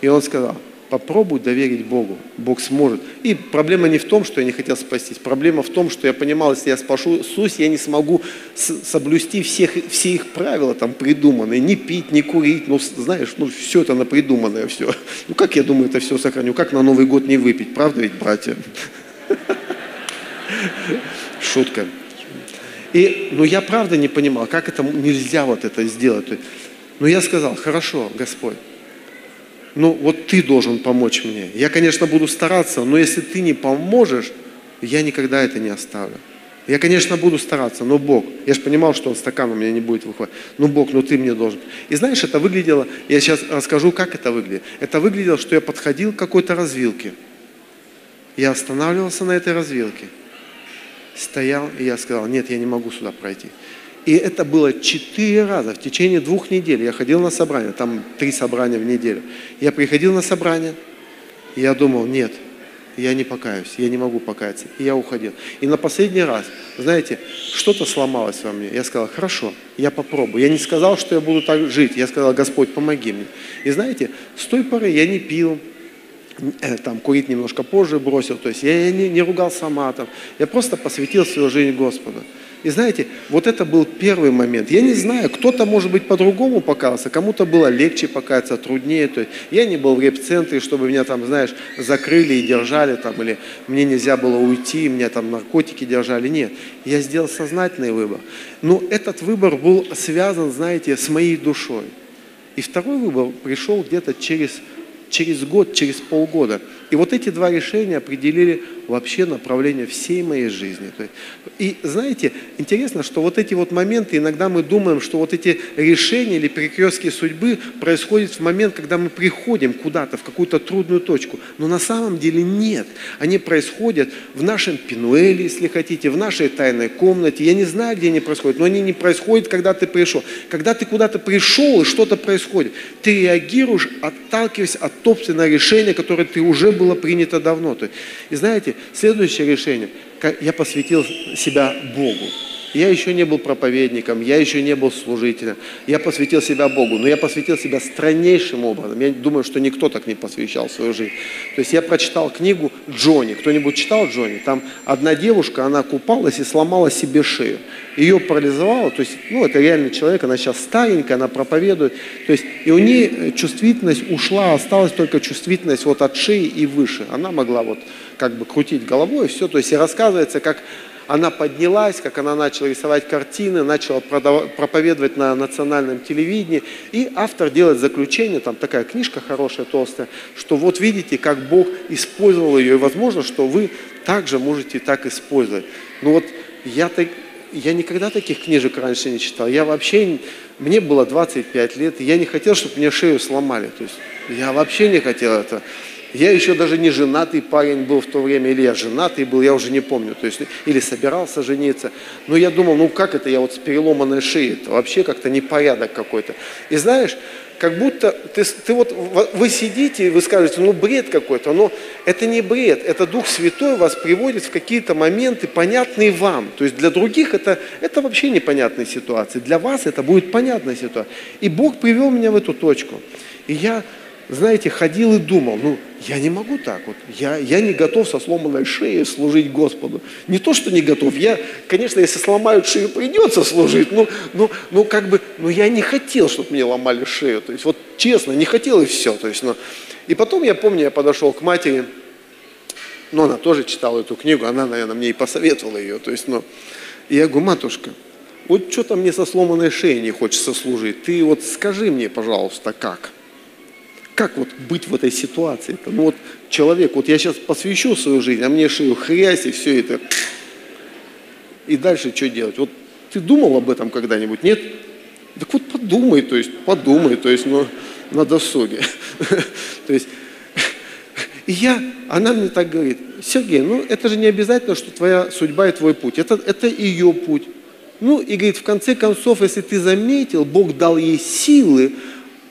и он сказал, Попробуй доверить Богу. Бог сможет. И проблема не в том, что я не хотел спастись. Проблема в том, что я понимал, если я спасусь, я не смогу соблюсти всех, все их правила там придуманные. Не пить, не курить. Ну, знаешь, ну, все это на придуманное все. Ну, как я думаю, это все сохраню? Как на Новый год не выпить? Правда ведь, братья? Шутка. И, ну, я правда не понимал, как это нельзя вот это сделать. Но я сказал, хорошо, Господь, ну вот ты должен помочь мне. Я, конечно, буду стараться, но если ты не поможешь, я никогда это не оставлю. Я, конечно, буду стараться, но Бог, я же понимал, что он стакан у меня не будет выходить. Ну, Бог, ну ты мне должен. И знаешь, это выглядело, я сейчас расскажу, как это выглядит. Это выглядело, что я подходил к какой-то развилке. Я останавливался на этой развилке, стоял, и я сказал, нет, я не могу сюда пройти. И это было четыре раза в течение двух недель. Я ходил на собрание, там три собрания в неделю. Я приходил на собрание, и я думал, нет, я не покаюсь, я не могу покаяться. И я уходил. И на последний раз, знаете, что-то сломалось во мне. Я сказал, хорошо, я попробую. Я не сказал, что я буду так жить. Я сказал, Господь, помоги мне. И знаете, с той поры я не пил, э, там, курить немножко позже бросил. То есть я не, не ругался матом. Я просто посвятил свою жизнь Господу. И знаете, вот это был первый момент. Я не знаю, кто-то, может быть, по-другому покаялся, кому-то было легче покаяться, труднее. То есть я не был в реп-центре, чтобы меня там, знаешь, закрыли и держали там, или мне нельзя было уйти, меня там наркотики держали. Нет, я сделал сознательный выбор. Но этот выбор был связан, знаете, с моей душой. И второй выбор пришел где-то через, через год, через полгода. И вот эти два решения определили вообще направление всей моей жизни. И знаете, интересно, что вот эти вот моменты, иногда мы думаем, что вот эти решения или перекрестки судьбы происходят в момент, когда мы приходим куда-то, в какую-то трудную точку. Но на самом деле нет. Они происходят в нашем пинуэле, если хотите, в нашей тайной комнате. Я не знаю, где они происходят, но они не происходят, когда ты пришел. Когда ты куда-то пришел и что-то происходит, ты реагируешь, отталкиваясь от собственного решения, которое ты уже было принято давно. И знаете, следующее решение, я посвятил себя Богу. Я еще не был проповедником, я еще не был служителем. Я посвятил себя Богу, но я посвятил себя страннейшим образом. Я думаю, что никто так не посвящал свою жизнь. То есть я прочитал книгу Джонни. Кто-нибудь читал Джонни? Там одна девушка, она купалась и сломала себе шею. Ее парализовало, то есть, ну, это реальный человек, она сейчас старенькая, она проповедует. То есть, и у нее чувствительность ушла, осталась только чувствительность вот от шеи и выше. Она могла вот как бы крутить головой, и все. То есть, и рассказывается, как она поднялась, как она начала рисовать картины, начала проповедовать на национальном телевидении. И автор делает заключение, там такая книжка хорошая, толстая, что вот видите, как Бог использовал ее, и возможно, что вы также можете так использовать. Ну вот я, так, я никогда таких книжек раньше не читал. Я вообще, мне было 25 лет, и я не хотел, чтобы мне шею сломали. То есть я вообще не хотел это. Я еще даже не женатый парень был в то время, или я женатый был, я уже не помню, то есть, или собирался жениться. Но я думал, ну как это я вот с переломанной шеей, это вообще как-то непорядок какой-то. И знаешь, как будто ты, ты вот, вы сидите и вы скажете, ну бред какой-то, но это не бред, это Дух Святой вас приводит в какие-то моменты, понятные вам. То есть для других это, это вообще непонятная ситуация, для вас это будет понятная ситуация. И Бог привел меня в эту точку. И я знаете, ходил и думал, ну, я не могу так вот, я, я не готов со сломанной шеей служить Господу. Не то, что не готов, я, конечно, если сломают шею, придется служить, но, но, но как бы, но я не хотел, чтобы мне ломали шею, то есть вот честно, не хотел и все, то есть, но... И потом, я помню, я подошел к матери, но она тоже читала эту книгу, она, наверное, мне и посоветовала ее, то есть, но... И я говорю, матушка, вот что-то мне со сломанной шеей не хочется служить, ты вот скажи мне, пожалуйста, как? Как вот быть в этой ситуации? -то? Ну вот человек, вот я сейчас посвящу свою жизнь, а мне шею хрясь и все это. И дальше что делать? Вот ты думал об этом когда-нибудь? Нет? Так вот подумай, то есть подумай, то есть ну, на досуге. То есть и я, она мне так говорит, Сергей, ну это же не обязательно, что твоя судьба и твой путь. Это, это ее путь. Ну и говорит, в конце концов, если ты заметил, Бог дал ей силы,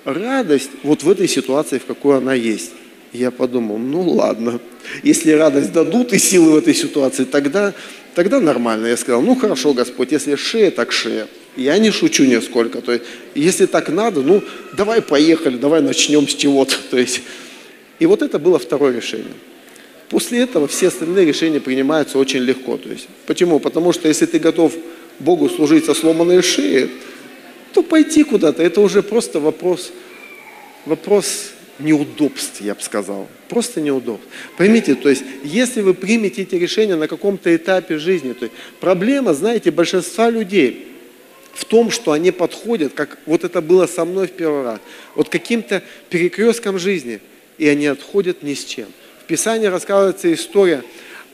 радость вот в этой ситуации, в какой она есть. Я подумал, ну ладно, если радость дадут и силы в этой ситуации, тогда, тогда нормально. Я сказал, ну хорошо, Господь, если шея, так шея. Я не шучу нисколько. То есть, если так надо, ну давай поехали, давай начнем с чего-то. То есть, и вот это было второе решение. После этого все остальные решения принимаются очень легко. То есть, почему? Потому что если ты готов Богу служить со сломанной шеей, то пойти куда-то, это уже просто вопрос, вопрос неудобств, я бы сказал. Просто неудобств. Поймите, то есть, если вы примете эти решения на каком-то этапе жизни, то есть, проблема, знаете, большинства людей в том, что они подходят, как вот это было со мной в первый раз, вот каким-то перекрестком жизни, и они отходят ни с чем. В Писании рассказывается история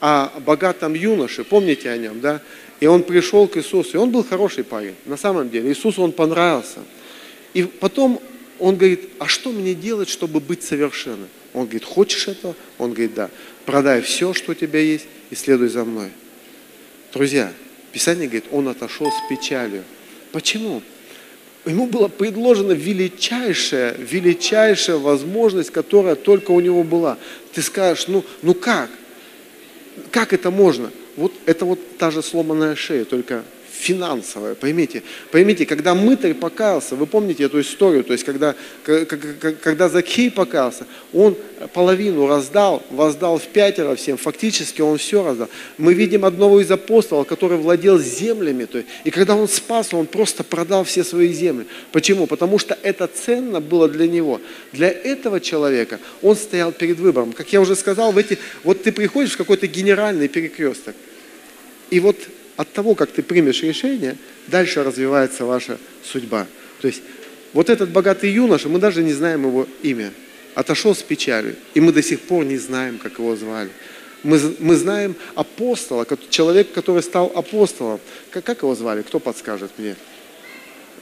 о богатом юноше, помните о нем, да? И он пришел к Иисусу, и он был хороший парень, на самом деле. Иисусу он понравился. И потом он говорит, а что мне делать, чтобы быть совершенным? Он говорит, хочешь этого? Он говорит, да. Продай все, что у тебя есть, и следуй за мной. Друзья, Писание говорит, он отошел с печалью. Почему? Ему была предложена величайшая, величайшая возможность, которая только у него была. Ты скажешь, ну, ну как? Как это можно? вот это вот та же сломанная шея, только финансовая, поймите. Поймите, когда мытарь покаялся, вы помните эту историю, то есть когда, когда Закхей покаялся, он половину раздал, воздал в пятеро всем, фактически он все раздал. Мы видим одного из апостолов, который владел землями, то есть, и когда он спас, он просто продал все свои земли. Почему? Потому что это ценно было для него. Для этого человека он стоял перед выбором. Как я уже сказал, в эти, вот ты приходишь в какой-то генеральный перекресток, и вот от того, как ты примешь решение, дальше развивается ваша судьба. То есть вот этот богатый юноша, мы даже не знаем его имя, отошел с печалью, и мы до сих пор не знаем, как его звали. Мы, мы знаем апостола, человек, который стал апостолом. Как, как его звали? Кто подскажет мне?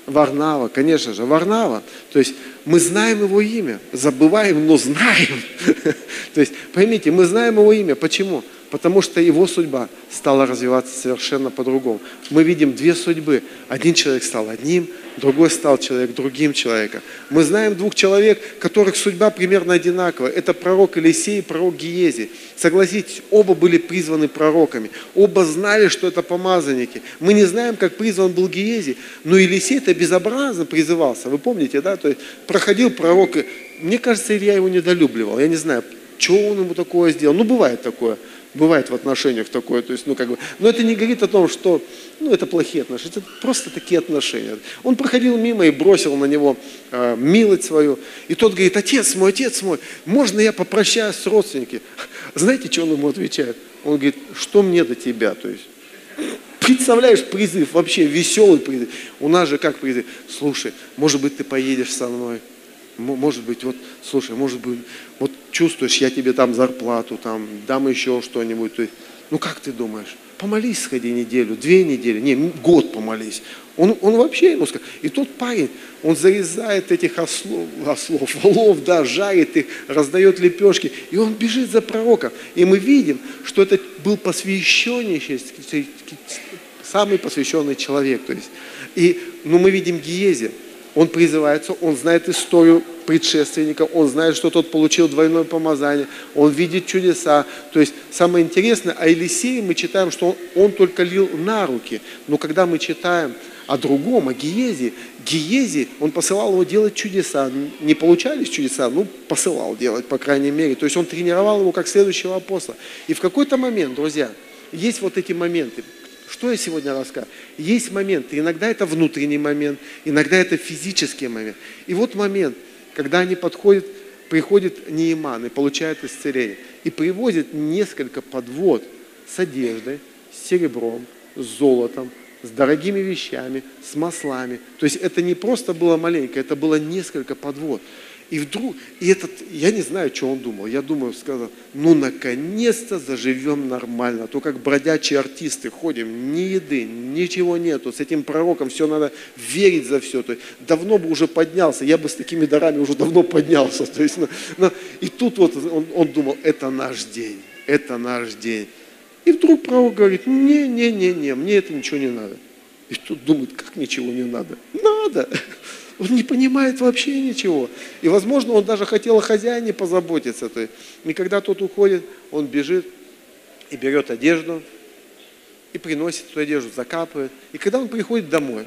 Варнава, конечно же, Варнава. То есть мы знаем его имя, забываем, но знаем. То есть, поймите, мы знаем его имя. Почему? Потому что его судьба стала развиваться совершенно по-другому. Мы видим две судьбы. Один человек стал одним, другой стал человек другим человеком. Мы знаем двух человек, которых судьба примерно одинаковая. Это пророк Елисей и пророк Гиези. Согласитесь, оба были призваны пророками. Оба знали, что это помазанники. Мы не знаем, как призван был Гиези, но Елисей-то безобразно призывался. Вы помните, да? То есть проходил пророк, мне кажется, Илья его недолюбливал. Я не знаю, что он ему такое сделал. Ну, бывает такое. Бывает в отношениях такое, то есть, ну, как бы, но это не говорит о том, что, ну, это плохие отношения, это просто такие отношения. Он проходил мимо и бросил на него э, милость свою, и тот говорит, отец мой, отец мой, можно я попрощаюсь с родственниками? Знаете, что он ему отвечает? Он говорит, что мне до тебя, то есть, представляешь призыв, вообще веселый призыв. У нас же как призыв? Слушай, может быть, ты поедешь со мной. Может быть, вот, слушай, может быть, вот чувствуешь, я тебе там зарплату, там, дам еще что-нибудь. Ну, как ты думаешь? Помолись, сходи неделю, две недели, не, год помолись. Он, он вообще ему сказал. И тот парень, он зарезает этих ослов, ослов, волов, да, жарит их, раздает лепешки, и он бежит за пророком. И мы видим, что это был посвященнейший, самый посвященный человек. То есть. И, ну, мы видим Гиези, он призывается, он знает историю предшественника, он знает, что тот получил двойное помазание, он видит чудеса. То есть самое интересное, о Елисее мы читаем, что он, он только лил на руки. Но когда мы читаем о другом, о Гиезе, Гиези, он посылал его делать чудеса. Не получались чудеса, ну, посылал делать, по крайней мере. То есть он тренировал его как следующего апостола. И в какой-то момент, друзья, есть вот эти моменты. Что я сегодня рассказываю? Есть моменты, иногда это внутренний момент, иногда это физический момент. И вот момент, когда они подходят, приходит Неиман и получает исцеление. И привозит несколько подвод с одеждой, с серебром, с золотом, с дорогими вещами, с маслами. То есть это не просто было маленько, это было несколько подвод. И вдруг, и этот, я не знаю, что он думал, я думаю, сказал, ну наконец-то заживем нормально, а то как бродячие артисты ходим, ни еды, ничего нету, с этим пророком все надо верить за все, то есть давно бы уже поднялся, я бы с такими дарами уже давно поднялся, то есть, ну, ну, и тут вот он, он думал, это наш день, это наш день. И вдруг пророк говорит, не-не-не-не, мне это ничего не надо. И тут думает, как ничего не надо? Надо. Он не понимает вообще ничего. И, возможно, он даже хотел о хозяине позаботиться. То есть, и когда тот уходит, он бежит и берет одежду, и приносит эту одежду, закапывает. И когда он приходит домой,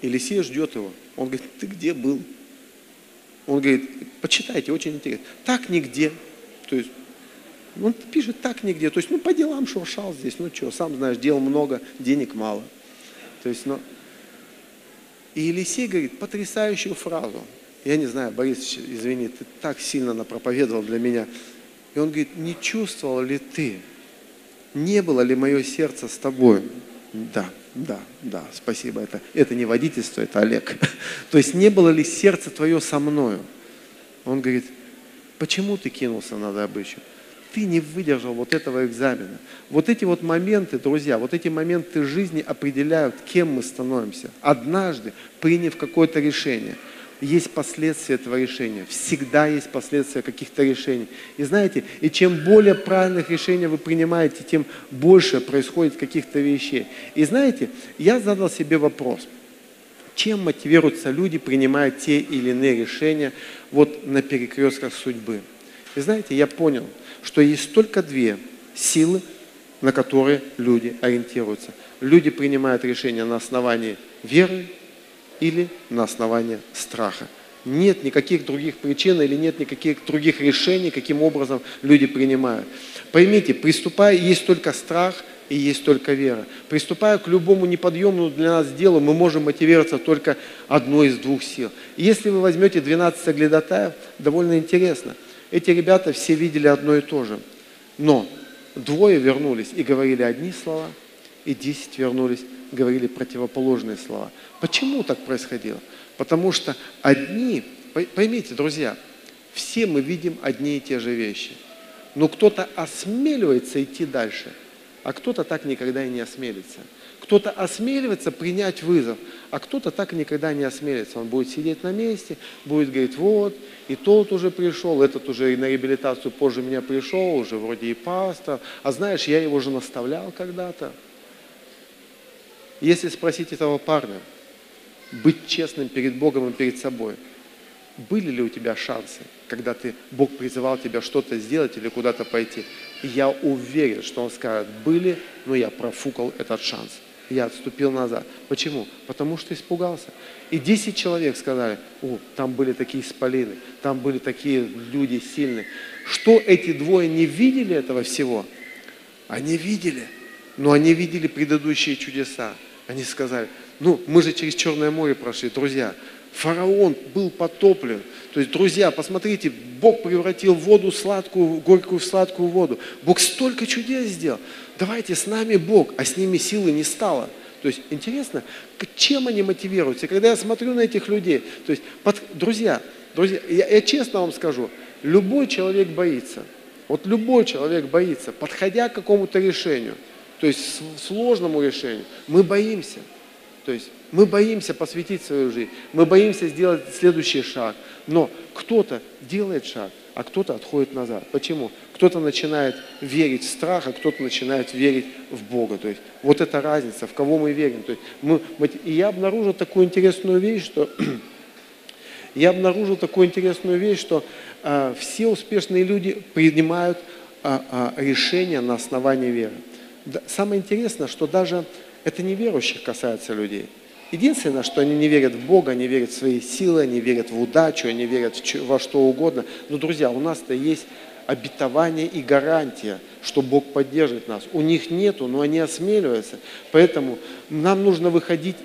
Елисей ждет его. Он говорит, ты где был? Он говорит, почитайте, очень интересно. Так нигде. То есть, он пишет так нигде. То есть, ну, по делам шуршал здесь. Ну, что, сам знаешь, дел много, денег мало. То есть, ну, и Елисей говорит потрясающую фразу. Я не знаю, Борис, извини, ты так сильно напроповедовал для меня. И он говорит, не чувствовал ли ты, не было ли мое сердце с тобой? Да, да, да, спасибо. Это, это не водительство, это Олег. То есть не было ли сердце твое со мною? Он говорит, почему ты кинулся на добычу? Ты не выдержал вот этого экзамена. Вот эти вот моменты, друзья, вот эти моменты жизни определяют, кем мы становимся. Однажды, приняв какое-то решение, есть последствия этого решения. Всегда есть последствия каких-то решений. И знаете, и чем более правильных решений вы принимаете, тем больше происходит каких-то вещей. И знаете, я задал себе вопрос, чем мотивируются люди, принимая те или иные решения вот на перекрестках судьбы. И знаете, я понял – что есть только две силы, на которые люди ориентируются. Люди принимают решения на основании веры или на основании страха. Нет никаких других причин или нет никаких других решений, каким образом люди принимают. Поймите, приступая, есть только страх и есть только вера. Приступая к любому неподъемному для нас делу, мы можем мотивироваться только одной из двух сил. если вы возьмете 12 соглядатаев, довольно интересно – эти ребята все видели одно и то же. Но двое вернулись и говорили одни слова, и десять вернулись, говорили противоположные слова. Почему так происходило? Потому что одни, поймите, друзья, все мы видим одни и те же вещи. Но кто-то осмеливается идти дальше, а кто-то так никогда и не осмелится. Кто-то осмеливается принять вызов, а кто-то так никогда не осмелится. Он будет сидеть на месте, будет говорить, вот, и тот уже пришел, этот уже и на реабилитацию позже меня пришел, уже вроде и пастор. А знаешь, я его же наставлял когда-то. Если спросить этого парня, быть честным перед Богом и перед собой, были ли у тебя шансы, когда ты, Бог призывал тебя что-то сделать или куда-то пойти? Я уверен, что он скажет, были, но я профукал этот шанс я отступил назад. Почему? Потому что испугался. И 10 человек сказали, о, там были такие спалины, там были такие люди сильные. Что эти двое не видели этого всего? Они видели, но они видели предыдущие чудеса. Они сказали, ну, мы же через Черное море прошли, друзья. Фараон был потоплен. То есть, друзья, посмотрите, Бог превратил воду сладкую, горькую в сладкую воду. Бог столько чудес сделал. Давайте с нами Бог, а с ними силы не стало. То есть интересно, чем они мотивируются. когда я смотрю на этих людей, то есть, под, друзья, друзья, я, я честно вам скажу, любой человек боится. Вот любой человек боится, подходя к какому-то решению, то есть сложному решению, мы боимся. То есть мы боимся посвятить свою жизнь, мы боимся сделать следующий шаг. Но кто-то делает шаг, а кто-то отходит назад. Почему? Кто-то начинает верить в страх, а кто-то начинает верить в Бога. То есть вот эта разница, в кого мы верим. То есть мы, и я обнаружил такую интересную вещь, что я обнаружил такую интересную вещь, что а, все успешные люди принимают а, а, решения на основании веры. Да, самое интересное, что даже это неверующих касается людей. Единственное, что они не верят в Бога, они верят в свои силы, они верят в удачу, они верят во что угодно. Но, друзья, у нас-то есть обетование и гарантия, что Бог поддержит нас. У них нету, но они осмеливаются. Поэтому нам нужно выходить,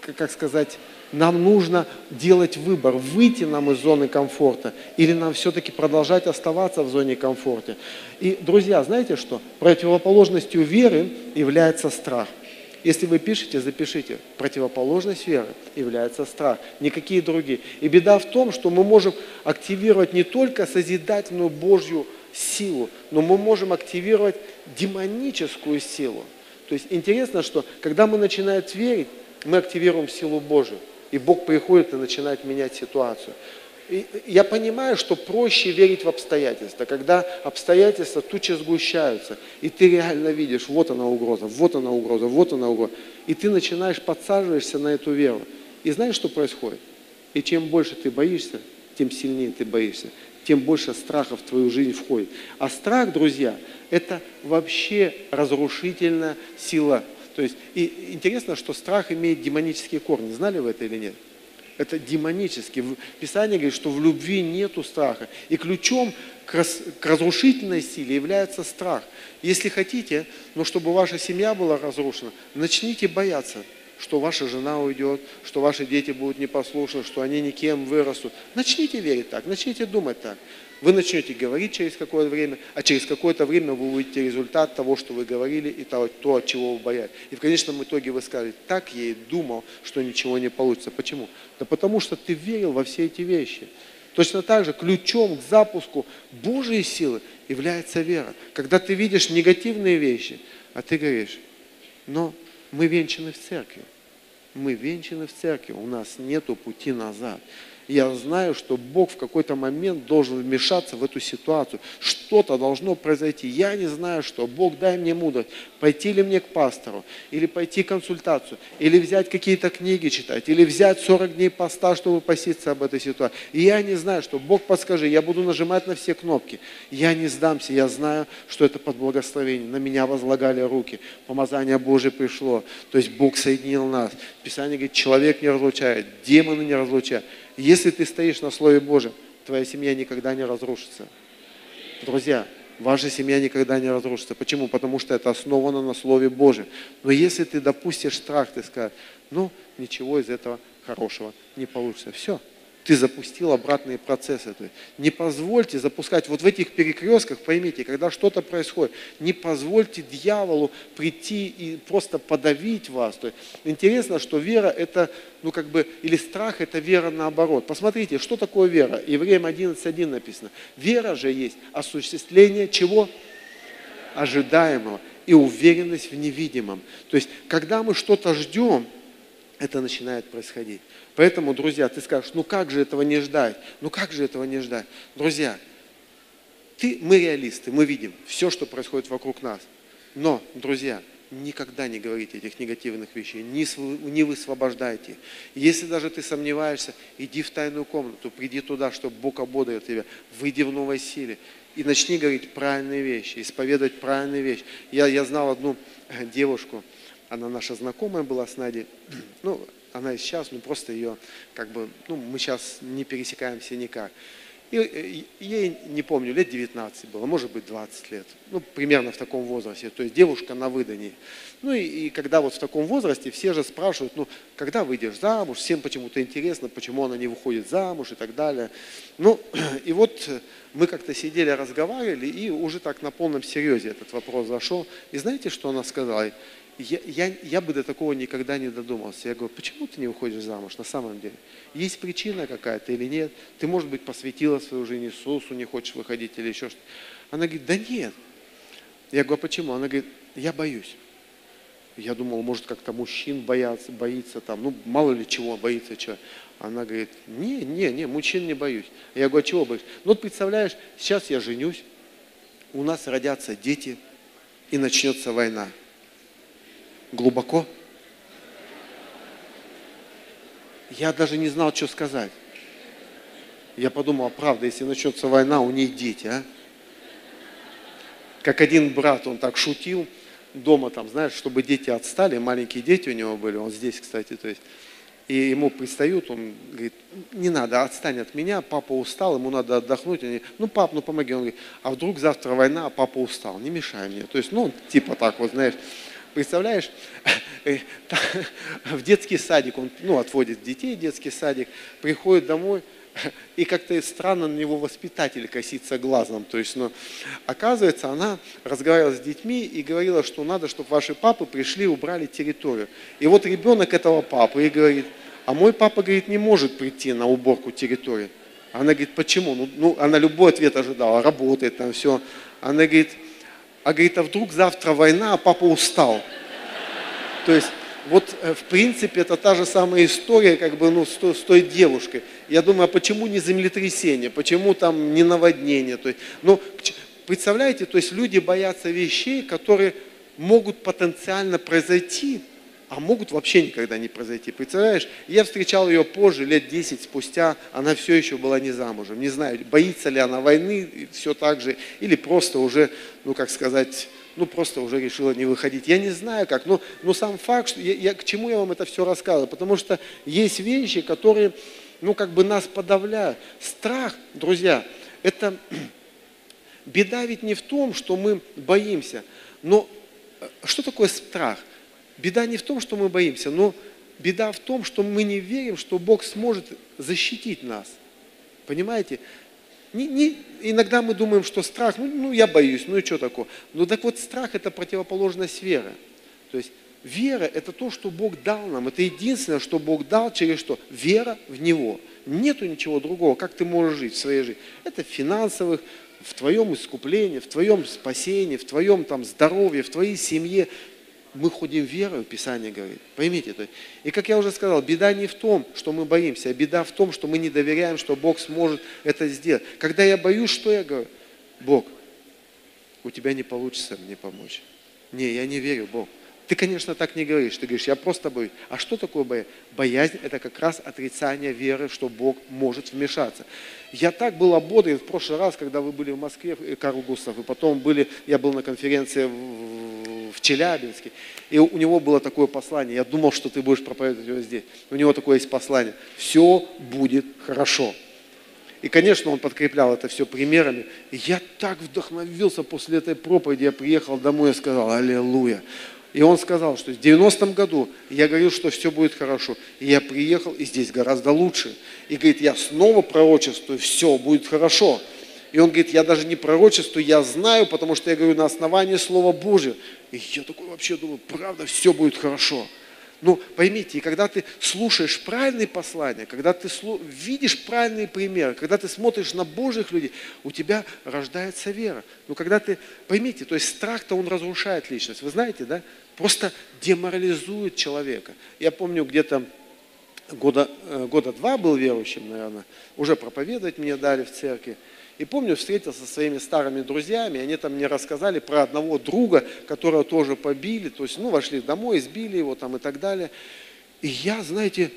как сказать, нам нужно делать выбор, выйти нам из зоны комфорта или нам все-таки продолжать оставаться в зоне комфорта. И, друзья, знаете что? Противоположностью веры является страх – если вы пишете, запишите. Противоположность веры является страх, никакие другие. И беда в том, что мы можем активировать не только созидательную Божью силу, но мы можем активировать демоническую силу. То есть интересно, что когда мы начинаем верить, мы активируем силу Божию. И Бог приходит и начинает менять ситуацию я понимаю, что проще верить в обстоятельства, когда обстоятельства тучи сгущаются, и ты реально видишь, вот она угроза, вот она угроза, вот она угроза. И ты начинаешь подсаживаешься на эту веру. И знаешь, что происходит? И чем больше ты боишься, тем сильнее ты боишься, тем больше страха в твою жизнь входит. А страх, друзья, это вообще разрушительная сила. То есть, и интересно, что страх имеет демонические корни. Знали вы это или нет? Это демонически. Писание говорит, что в любви нету страха. И ключом к, раз, к разрушительной силе является страх. Если хотите, но чтобы ваша семья была разрушена, начните бояться, что ваша жена уйдет, что ваши дети будут непослушны, что они никем вырастут. Начните верить так, начните думать так. Вы начнете говорить через какое-то время, а через какое-то время вы увидите результат того, что вы говорили, и то, то от чего вы боялись. И в конечном итоге вы скажете, так я и думал, что ничего не получится. Почему? Да потому что ты верил во все эти вещи. Точно так же ключом к запуску Божьей силы является вера. Когда ты видишь негативные вещи, а ты говоришь, но мы венчаны в церкви. Мы венчаны в церкви, у нас нету пути назад я знаю, что Бог в какой-то момент должен вмешаться в эту ситуацию. Что-то должно произойти. Я не знаю, что. Бог, дай мне мудрость. Пойти ли мне к пастору, или пойти консультацию, или взять какие-то книги читать, или взять 40 дней поста, чтобы поститься об этой ситуации. Я не знаю, что. Бог, подскажи, я буду нажимать на все кнопки. Я не сдамся, я знаю, что это под благословение. На меня возлагали руки. Помазание Божие пришло. То есть Бог соединил нас. Писание говорит, человек не разлучает, демоны не разлучают. Если ты стоишь на Слове Божьем, твоя семья никогда не разрушится. Друзья, ваша семья никогда не разрушится. Почему? Потому что это основано на Слове Божьем. Но если ты допустишь страх, ты скажешь, ну, ничего из этого хорошего не получится. Все, ты запустил обратные процессы. То есть не позвольте запускать, вот в этих перекрестках, поймите, когда что-то происходит, не позвольте дьяволу прийти и просто подавить вас. То есть, интересно, что вера это, ну как бы, или страх это вера наоборот. Посмотрите, что такое вера? Евреям 11.1 написано. Вера же есть осуществление чего? Ожидаемого и уверенность в невидимом. То есть, когда мы что-то ждем, это начинает происходить. Поэтому, друзья, ты скажешь, ну как же этого не ждать? Ну как же этого не ждать? Друзья, ты, мы реалисты, мы видим все, что происходит вокруг нас. Но, друзья, никогда не говорите этих негативных вещей, не, не высвобождайте. Если даже ты сомневаешься, иди в тайную комнату, приди туда, чтобы Бог ободрил тебя, выйди в новой силе и начни говорить правильные вещи, исповедовать правильные вещи. Я, я знал одну девушку, она наша знакомая была с Надей, ну, она и сейчас, ну просто ее, как бы, ну мы сейчас не пересекаемся никак. И, и ей, не помню, лет 19 было, может быть 20 лет. Ну, примерно в таком возрасте. То есть девушка на выдании. Ну и, и когда вот в таком возрасте все же спрашивают, ну, когда выйдешь замуж, всем почему-то интересно, почему она не выходит замуж и так далее. Ну, и вот мы как-то сидели, разговаривали, и уже так на полном серьезе этот вопрос зашел. И знаете, что она сказала? Я, я, я бы до такого никогда не додумался. Я говорю, почему ты не выходишь замуж на самом деле? Есть причина какая-то или нет? Ты, может быть, посвятила свою жизнь Иисусу, не хочешь выходить или еще что-то. Она говорит, да нет. Я говорю, а почему? Она говорит, я боюсь. Я думал, может, как-то мужчин боятся, боится там, ну, мало ли чего, боится чего. Она говорит, не, не, не, мужчин не боюсь. Я говорю, а чего боюсь? Ну, вот представляешь, сейчас я женюсь, у нас родятся дети, и начнется война. Глубоко? Я даже не знал, что сказать. Я подумал, а правда, если начнется война, у них дети, а? Как один брат, он так шутил, дома там, знаешь, чтобы дети отстали, маленькие дети у него были, он здесь, кстати, то есть, и ему пристают, он говорит, не надо, отстань от меня, папа устал, ему надо отдохнуть. Они, ну, пап, ну помоги. Он говорит, а вдруг завтра война, а папа устал, не мешай мне. То есть, ну, типа так вот, знаешь, представляешь, э, в детский садик, он, ну, отводит детей в детский садик, приходит домой, и как-то странно на него воспитатель косится глазом. То есть, ну, оказывается, она разговаривала с детьми и говорила, что надо, чтобы ваши папы пришли, убрали территорию. И вот ребенок этого папы и говорит, а мой папа, говорит, не может прийти на уборку территории. Она говорит, почему? Ну, ну она любой ответ ожидала, работает там все. Она говорит, а говорит, а вдруг завтра война, а папа устал. То есть вот э, в принципе это та же самая история как бы ну, с, той, с той девушкой. Я думаю, а почему не землетрясение, почему там не наводнение? То есть, ну, представляете, то есть люди боятся вещей, которые могут потенциально произойти, а могут вообще никогда не произойти. Представляешь, я встречал ее позже, лет 10 спустя, она все еще была не замужем. Не знаю, боится ли она войны, все так же, или просто уже, ну как сказать, ну просто уже решила не выходить. Я не знаю как, но, но сам факт, что я, я, к чему я вам это все рассказываю, потому что есть вещи, которые, ну как бы нас подавляют. Страх, друзья, это беда ведь не в том, что мы боимся, но э, что такое страх? Беда не в том, что мы боимся, но беда в том, что мы не верим, что Бог сможет защитить нас. Понимаете? Не, не, иногда мы думаем, что страх, ну, ну я боюсь, ну и что такое. Ну так вот страх это противоположность веры. То есть вера это то, что Бог дал нам. Это единственное, что Бог дал через что? Вера в Него. Нету ничего другого, как ты можешь жить в своей жизни. Это в финансовых, в твоем искуплении, в твоем спасении, в твоем там здоровье, в твоей семье мы ходим верой, Писание говорит. Поймите это. И как я уже сказал, беда не в том, что мы боимся, а беда в том, что мы не доверяем, что Бог сможет это сделать. Когда я боюсь, что я говорю? Бог, у тебя не получится мне помочь. Не, я не верю, Бог. Ты, конечно, так не говоришь. Ты говоришь, я просто боюсь. А что такое боязнь? Боязнь – это как раз отрицание веры, что Бог может вмешаться. Я так был ободрен в прошлый раз, когда вы были в Москве, э, Карл Густав, и потом были, я был на конференции в, в Челябинске, и у него было такое послание. Я думал, что ты будешь проповедовать его здесь. У него такое есть послание. Все будет хорошо. И, конечно, он подкреплял это все примерами. И я так вдохновился после этой проповеди. Я приехал домой и сказал, аллилуйя. И он сказал, что в 90-м году я говорил, что все будет хорошо. И я приехал, и здесь гораздо лучше. И говорит, я снова пророчествую, все будет хорошо. И он говорит, я даже не пророчествую, я знаю, потому что я говорю на основании Слова Божьего. И я такой вообще думаю, правда, все будет хорошо. Ну, поймите, когда ты слушаешь правильные послания, когда ты видишь правильные примеры, когда ты смотришь на Божьих людей, у тебя рождается вера. Но когда ты, поймите, то есть страх-то он разрушает личность. Вы знаете, да? Просто деморализует человека. Я помню, где-то года, э, года два был верующим, наверное, уже проповедовать мне дали в церкви. И помню, встретился со своими старыми друзьями, они там мне рассказали про одного друга, которого тоже побили, то есть, ну, вошли домой, избили его там и так далее. И я, знаете,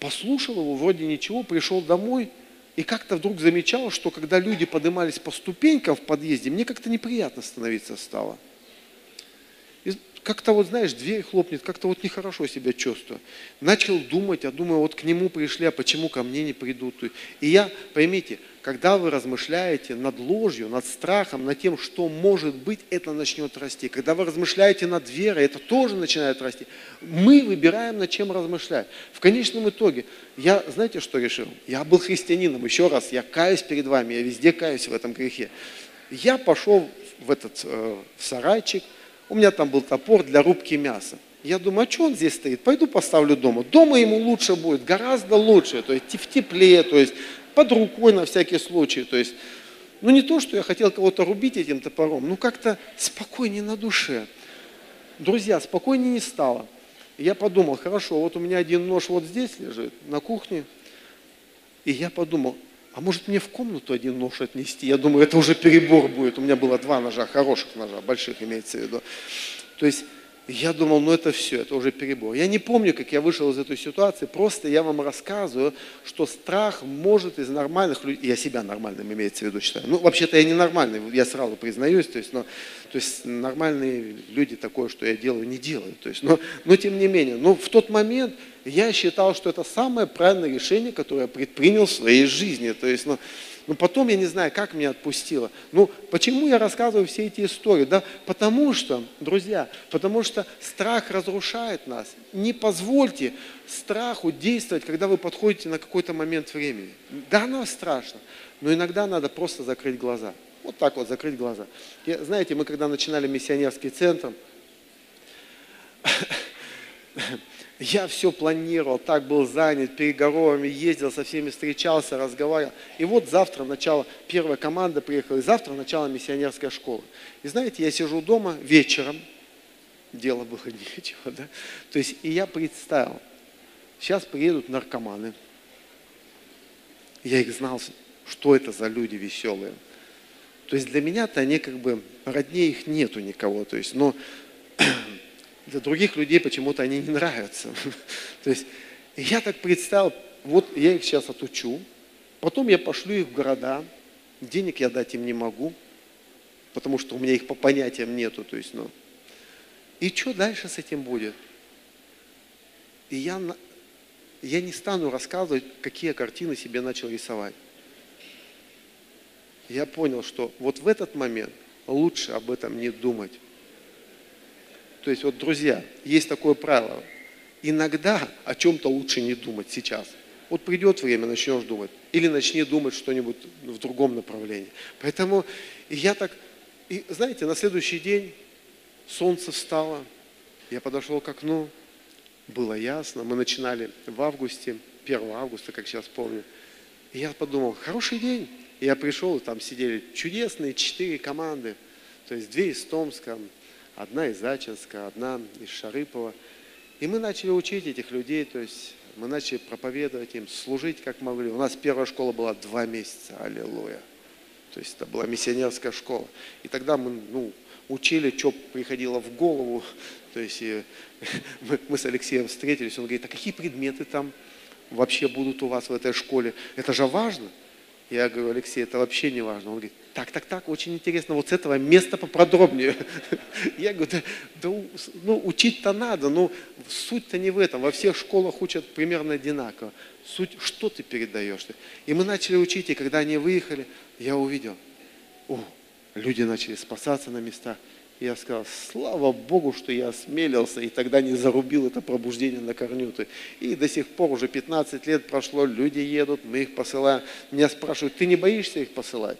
послушал его, вроде ничего, пришел домой, и как-то вдруг замечал, что когда люди поднимались по ступенькам в подъезде, мне как-то неприятно становиться стало. Как-то вот, знаешь, дверь хлопнет, как-то вот нехорошо себя чувствую. Начал думать, а думаю, вот к нему пришли, а почему ко мне не придут? И я, поймите, когда вы размышляете над ложью, над страхом, над тем, что может быть, это начнет расти. Когда вы размышляете над верой, это тоже начинает расти. Мы выбираем, над чем размышлять. В конечном итоге, я, знаете, что решил? Я был христианином, еще раз, я каюсь перед вами, я везде каюсь в этом грехе. Я пошел в этот э, в сарайчик, у меня там был топор для рубки мяса. Я думаю, а что он здесь стоит? Пойду поставлю дома. Дома ему лучше будет, гораздо лучше, то есть в тепле, то есть под рукой на всякий случай. То есть, ну не то, что я хотел кого-то рубить этим топором, ну как-то спокойнее на душе. Друзья, спокойнее не стало. Я подумал, хорошо, вот у меня один нож вот здесь лежит, на кухне. И я подумал, а может мне в комнату один нож отнести? Я думаю, это уже перебор будет. У меня было два ножа, хороших ножа, больших имеется в виду. То есть я думал, ну это все, это уже перебор. Я не помню, как я вышел из этой ситуации, просто я вам рассказываю, что страх может из нормальных людей, я себя нормальным имеется в виду считаю. Ну, вообще-то я не нормальный, я сразу признаюсь, то есть, но, то есть нормальные люди такое, что я делаю, не делают. То есть, но, но тем не менее, но в тот момент я считал, что это самое правильное решение, которое я предпринял в своей жизни. То есть, ну, потом я не знаю, как меня отпустило. Ну, почему я рассказываю все эти истории? Да, потому что, друзья, потому что страх разрушает нас. Не позвольте страху действовать, когда вы подходите на какой-то момент времени. Да, оно страшно, но иногда надо просто закрыть глаза. Вот так вот закрыть глаза. И, знаете, мы когда начинали миссионерский центр, я все планировал, так был занят, переговорами ездил, со всеми встречался, разговаривал. И вот завтра начало, первая команда приехала, и завтра начало миссионерской школы. И знаете, я сижу дома вечером, дело было нечего, да? То есть, и я представил, сейчас приедут наркоманы. Я их знал, что это за люди веселые. То есть для меня-то они как бы, роднее их нету никого. То есть, но для других людей почему-то они не нравятся. То есть я так представил, вот я их сейчас отучу, потом я пошлю их в города, денег я дать им не могу, потому что у меня их по понятиям нету. То есть, ну, и что дальше с этим будет? И я, я не стану рассказывать, какие картины себе начал рисовать. Я понял, что вот в этот момент лучше об этом не думать. То есть, вот, друзья, есть такое правило. Иногда о чем-то лучше не думать сейчас. Вот придет время, начнешь думать. Или начни думать что-нибудь в другом направлении. Поэтому я так... И знаете, на следующий день солнце встало, я подошел к окну, было ясно. Мы начинали в августе, 1 августа, как сейчас помню. И я подумал, хороший день. И я пришел, и там сидели чудесные четыре команды. То есть две из Томска, одна из Ачинска, одна из Шарыпова. И мы начали учить этих людей, то есть мы начали проповедовать им, служить как могли. У нас первая школа была два месяца, аллилуйя. То есть это была миссионерская школа. И тогда мы ну, учили, что приходило в голову. То есть мы, мы с Алексеем встретились, он говорит, а какие предметы там вообще будут у вас в этой школе? Это же важно. Я говорю, Алексей, это вообще не важно. Он говорит, так, так, так, очень интересно, вот с этого места поподробнее. Я говорю, да, да ну, учить-то надо, но суть-то не в этом. Во всех школах учат примерно одинаково. Суть, что ты передаешь. И мы начали учить, и когда они выехали, я увидел, о, люди начали спасаться на местах. Я сказал, слава Богу, что я осмелился и тогда не зарубил это пробуждение на корню. И до сих пор уже 15 лет прошло, люди едут, мы их посылаем. Меня спрашивают, ты не боишься их посылать?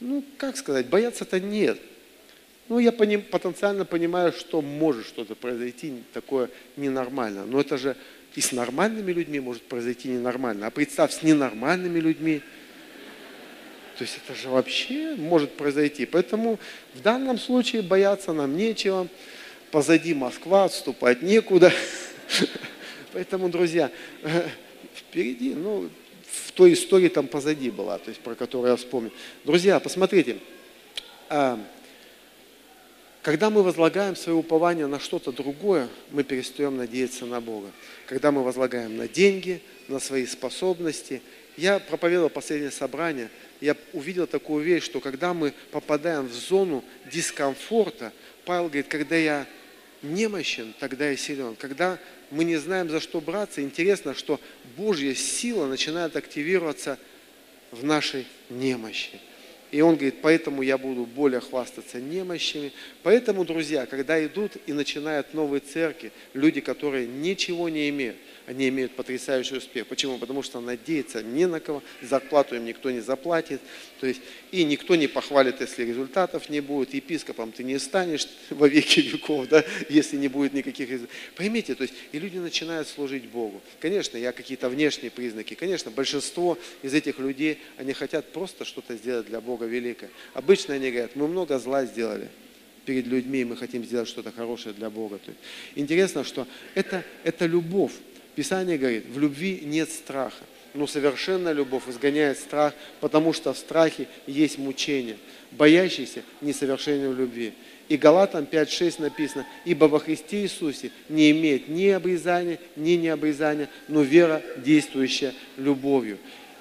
Ну, как сказать, бояться-то нет. Ну, я поним, потенциально понимаю, что может что-то произойти такое ненормальное. Но это же и с нормальными людьми может произойти ненормально. А представь, с ненормальными людьми – то есть это же вообще может произойти. Поэтому в данном случае бояться нам нечего. Позади Москва, отступать некуда. Поэтому, друзья, впереди, ну, в той истории там позади была, то есть про которую я вспомнил. Друзья, посмотрите, а, когда мы возлагаем свое упование на что-то другое, мы перестаем надеяться на Бога. Когда мы возлагаем на деньги, на свои способности. Я проповедовал последнее собрание – я увидел такую вещь, что когда мы попадаем в зону дискомфорта, Павел говорит, когда я немощен, тогда и силен. Когда мы не знаем, за что браться, интересно, что Божья сила начинает активироваться в нашей немощи. И он говорит, поэтому я буду более хвастаться немощами. Поэтому, друзья, когда идут и начинают новые церкви, люди, которые ничего не имеют, они имеют потрясающий успех. Почему? Потому что надеяться не на кого, зарплату им никто не заплатит, то есть, и никто не похвалит, если результатов не будет, епископом ты не станешь во веки веков, да, если не будет никаких результатов. Поймите, то есть, и люди начинают служить Богу. Конечно, я какие-то внешние признаки, конечно, большинство из этих людей, они хотят просто что-то сделать для Бога великое. Обычно они говорят, мы много зла сделали, перед людьми, мы хотим сделать что-то хорошее для Бога. То есть, интересно, что это, это любовь. Писание говорит, в любви нет страха. Но совершенная любовь изгоняет страх, потому что в страхе есть мучение. Боящийся несовершенен в любви. И Галатам 5.6 написано, ибо во Христе Иисусе не имеет ни обрезания, ни необрезания, но вера, действующая любовью.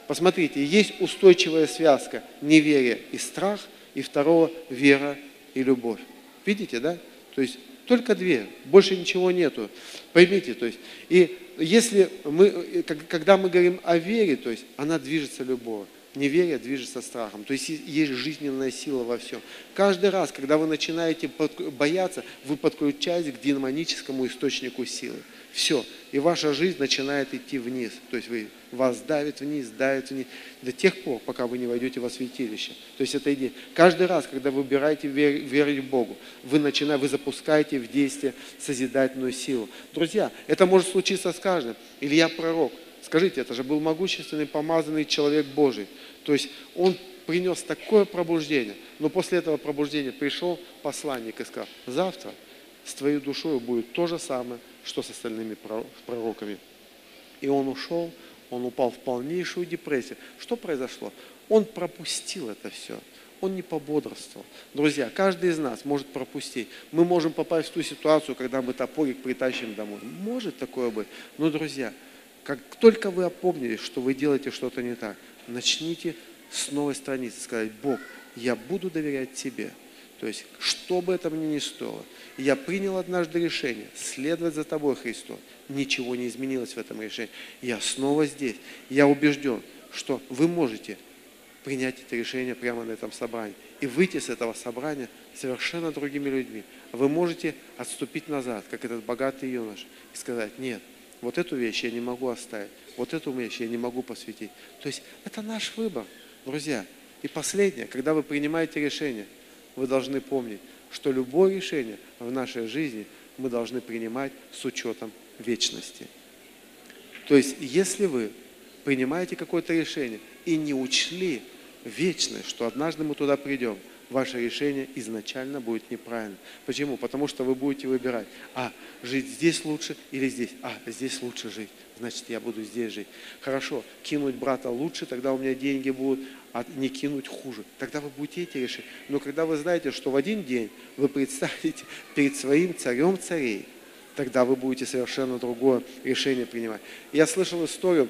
Посмотрите, есть устойчивая связка неверия и страх, и второго вера и любовь. Видите, да? То есть только две, больше ничего нету. Поймите, то есть, и если мы, когда мы говорим о вере, то есть она движется любого. Неверие движется страхом. То есть есть жизненная сила во всем. Каждый раз, когда вы начинаете бояться, вы подключаетесь к динамическому источнику силы. Все. И ваша жизнь начинает идти вниз. То есть вы, вас давит вниз, давит вниз. До тех пор, пока вы не войдете во святилище. То есть это идея. Каждый раз, когда вы выбираете вер, верить Богу, вы начинаете, вы запускаете в действие созидательную силу. Друзья, это может случиться с каждым. Илья пророк. Скажите, это же был могущественный, помазанный человек Божий. То есть он принес такое пробуждение. Но после этого пробуждения пришел посланник и сказал, завтра с твоей душой будет то же самое, что с остальными пророками. И он ушел, он упал в полнейшую депрессию. Что произошло? Он пропустил это все. Он не пободрствовал. Друзья, каждый из нас может пропустить. Мы можем попасть в ту ситуацию, когда мы топорик притащим домой. Может такое быть. Но, друзья, как только вы опомнились, что вы делаете что-то не так, начните с новой страницы сказать, Бог, я буду доверять Тебе. То есть, что бы это мне ни стоило, я принял однажды решение следовать за тобой, Христос. Ничего не изменилось в этом решении. Я снова здесь. Я убежден, что вы можете принять это решение прямо на этом собрании и выйти с этого собрания совершенно другими людьми. Вы можете отступить назад, как этот богатый юнош, и сказать, нет, вот эту вещь я не могу оставить, вот эту вещь я не могу посвятить. То есть это наш выбор, друзья. И последнее, когда вы принимаете решение – вы должны помнить, что любое решение в нашей жизни мы должны принимать с учетом вечности. То есть, если вы принимаете какое-то решение и не учли вечность, что однажды мы туда придем – ваше решение изначально будет неправильно. Почему? Потому что вы будете выбирать, а, жить здесь лучше или здесь? А, здесь лучше жить, значит, я буду здесь жить. Хорошо, кинуть брата лучше, тогда у меня деньги будут, а не кинуть хуже. Тогда вы будете эти решить. Но когда вы знаете, что в один день вы представите перед своим царем царей, тогда вы будете совершенно другое решение принимать. Я слышал историю,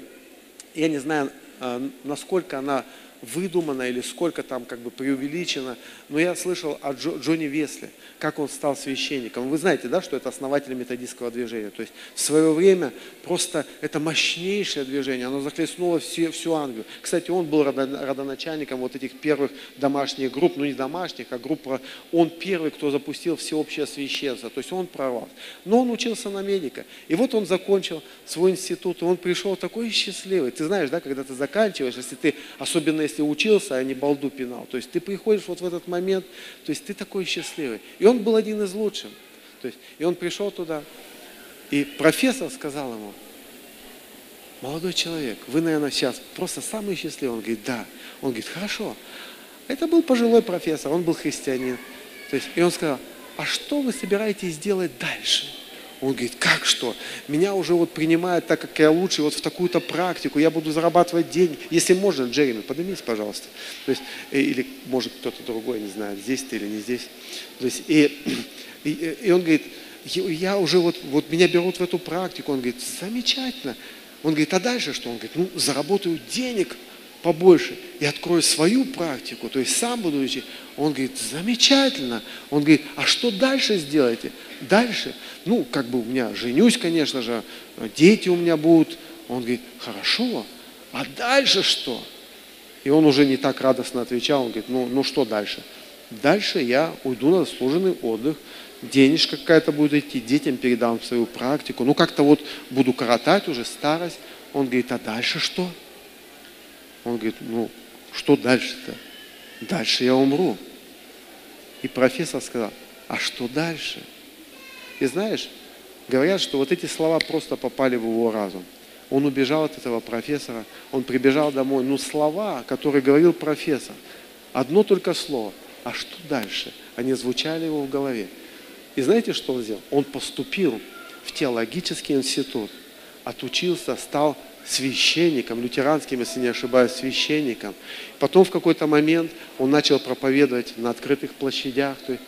я не знаю, а, насколько она выдумано или сколько там как бы преувеличено. Но я слышал о Джо, Джонни Весли, как он стал священником. Вы знаете, да, что это основатель методистского движения. То есть в свое время просто это мощнейшее движение, оно захлестнуло все, всю Англию. Кстати, он был родоначальником вот этих первых домашних групп, ну не домашних, а групп, он первый, кто запустил всеобщее священство, то есть он пророк. Но он учился на медика. И вот он закончил свой институт, и он пришел такой счастливый. Ты знаешь, да, когда ты заканчиваешь, если ты, особенно если учился, а не балду пинал. То есть ты приходишь вот в этот момент, то есть ты такой счастливый. И он был один из лучших. То есть, и он пришел туда, и профессор сказал ему, молодой человек, вы, наверное, сейчас просто самый счастливый. Он говорит, да. Он говорит, хорошо. Это был пожилой профессор, он был христианин. То есть, и он сказал, а что вы собираетесь делать дальше? Он говорит, как что? Меня уже вот принимают так, как я лучше, вот в такую-то практику, я буду зарабатывать деньги. Если можно, Джереми, поднимись, пожалуйста. То есть, э, или может кто-то другой, не знаю, здесь ты или не здесь. То есть, и, и, и он говорит, я уже вот, вот меня берут в эту практику. Он говорит, замечательно. Он говорит, а дальше что? Он говорит, ну, заработаю денег побольше и открою свою практику, то есть сам буду учить. Он говорит, замечательно. Он говорит, а что дальше сделаете? Дальше, ну, как бы у меня женюсь, конечно же, дети у меня будут. Он говорит, хорошо, а дальше что? И он уже не так радостно отвечал, он говорит, ну, ну что дальше? Дальше я уйду на заслуженный отдых, денежка какая-то будет идти, детям передам свою практику, ну как-то вот буду коротать уже старость. Он говорит, а дальше что? Он говорит, ну что дальше-то? Дальше я умру. И профессор сказал, а что дальше? И знаешь, говорят, что вот эти слова просто попали в его разум. Он убежал от этого профессора, он прибежал домой. Ну, слова, которые говорил профессор, одно только слово. А что дальше? Они звучали его в голове. И знаете, что он сделал? Он поступил в теологический институт, отучился, стал священником, лютеранским, если не ошибаюсь, священником. Потом в какой-то момент он начал проповедовать на открытых площадях. То есть,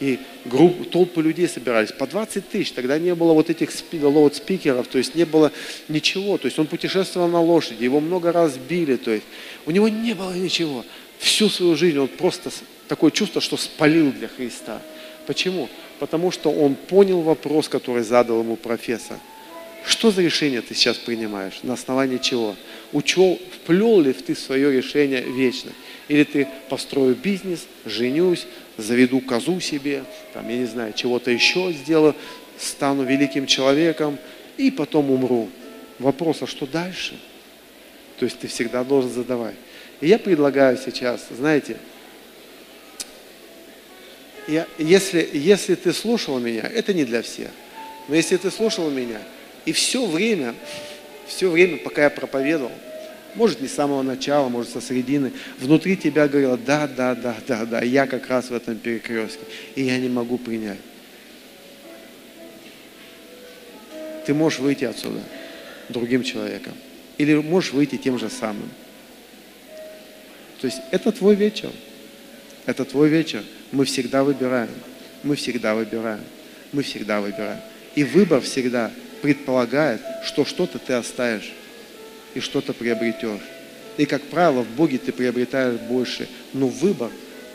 и группы, толпы людей собирались, по 20 тысяч. Тогда не было вот этих loudspeaker ов, то есть не было ничего. То есть он путешествовал на лошади, его много раз били. То есть у него не было ничего. Всю свою жизнь он просто такое чувство, что спалил для Христа. Почему? Потому что он понял вопрос, который задал ему профессор. Что за решение ты сейчас принимаешь? На основании чего? Учел, вплел ли ты свое решение вечно? Или ты построю бизнес, женюсь, заведу козу себе, там, я не знаю, чего-то еще сделаю, стану великим человеком и потом умру. Вопрос, а что дальше? То есть ты всегда должен задавать. И я предлагаю сейчас, знаете, я, если, если ты слушал меня, это не для всех, но если ты слушал меня, и все время, все время, пока я проповедовал, может, не с самого начала, может, со середины, внутри тебя говорило, да, да, да, да, да, я как раз в этом перекрестке, и я не могу принять. Ты можешь выйти отсюда другим человеком. Или можешь выйти тем же самым. То есть это твой вечер. Это твой вечер. Мы всегда выбираем. Мы всегда выбираем. Мы всегда выбираем. И выбор всегда предполагает, что что-то ты оставишь и что-то приобретешь. И, как правило, в Боге ты приобретаешь больше. Но выбор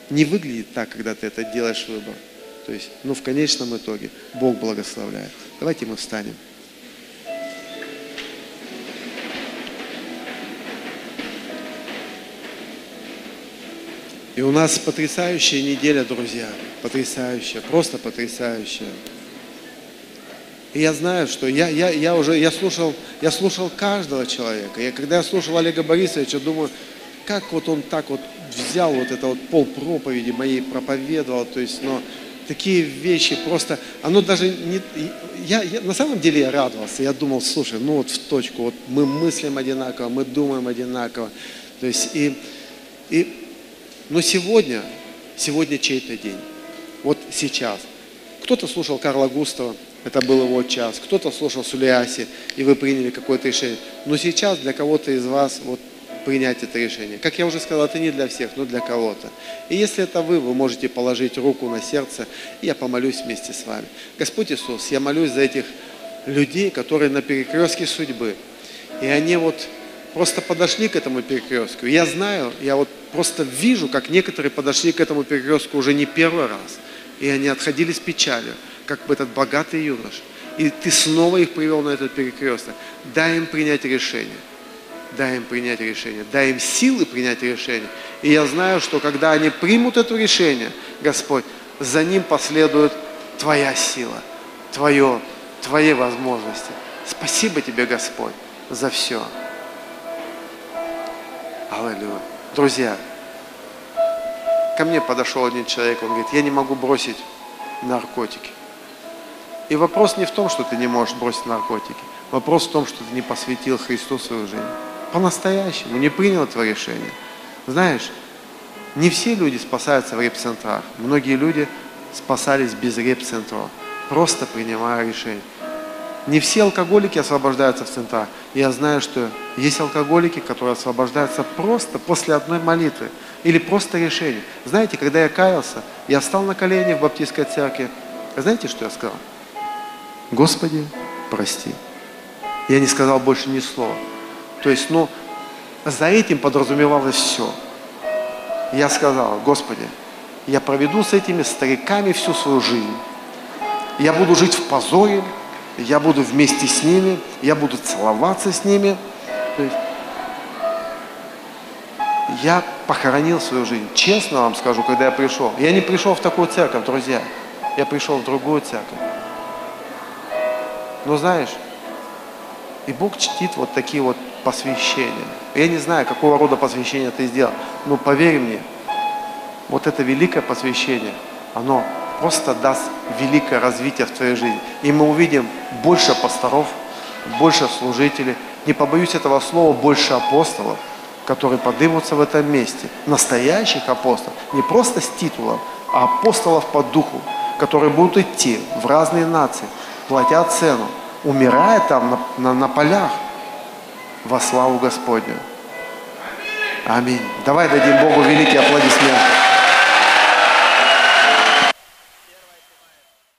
не выглядит так, когда ты это делаешь выбор. То есть, ну, в конечном итоге Бог благословляет. Давайте мы встанем. И у нас потрясающая неделя, друзья. Потрясающая, просто потрясающая. И я знаю, что я, я, я уже я слушал, я слушал каждого человека. И когда я слушал Олега Борисовича, думаю, как вот он так вот взял вот это вот пол проповеди моей проповедовал, то есть, но такие вещи просто, оно даже не, я, я на самом деле я радовался, я думал, слушай, ну вот в точку, вот мы мыслим одинаково, мы думаем одинаково, то есть и, и но сегодня, сегодня чей-то день, вот сейчас. Кто-то слушал Карла Густава, это был его час. Кто-то слушал Сулиаси, и вы приняли какое-то решение. Но сейчас для кого-то из вас вот принять это решение. Как я уже сказал, это не для всех, но для кого-то. И если это вы, вы можете положить руку на сердце, и я помолюсь вместе с вами. Господь Иисус, я молюсь за этих людей, которые на перекрестке судьбы. И они вот просто подошли к этому перекрестку. Я знаю, я вот просто вижу, как некоторые подошли к этому перекрестку уже не первый раз. И они отходили с печалью как бы этот богатый юнош. И ты снова их привел на этот перекресток. Дай им принять решение. Дай им принять решение. Дай им силы принять решение. И я знаю, что когда они примут это решение, Господь, за ним последует Твоя сила, Твое, Твои возможности. Спасибо Тебе, Господь, за все. Аллилуйя. Друзья, ко мне подошел один человек, он говорит, я не могу бросить наркотики. И вопрос не в том, что ты не можешь бросить наркотики. Вопрос в том, что ты не посвятил Христу свою жизнь. По-настоящему, не принял это решение. Знаешь, не все люди спасаются в реп-центрах. Многие люди спасались без реп-центров, просто принимая решение. Не все алкоголики освобождаются в центрах. Я знаю, что есть алкоголики, которые освобождаются просто после одной молитвы или просто решения. Знаете, когда я каялся, я встал на колени в баптистской церкви. Знаете, что я сказал? Господи, прости. Я не сказал больше ни слова. То есть, ну, за этим подразумевалось все. Я сказал, Господи, я проведу с этими стариками всю свою жизнь. Я буду жить в позоре, я буду вместе с ними, я буду целоваться с ними. То есть я похоронил свою жизнь. Честно вам скажу, когда я пришел. Я не пришел в такую церковь, друзья. Я пришел в другую церковь. Но знаешь, и Бог чтит вот такие вот посвящения. Я не знаю, какого рода посвящение ты сделал, но поверь мне, вот это великое посвящение, оно просто даст великое развитие в твоей жизни. И мы увидим больше пасторов, больше служителей, не побоюсь этого слова, больше апостолов, которые поднимутся в этом месте. Настоящих апостолов, не просто с титулом, а апостолов по духу, которые будут идти в разные нации, платя цену, умирая там на, на, на полях во славу Господню. Аминь. Давай дадим Богу великий аплодисмент.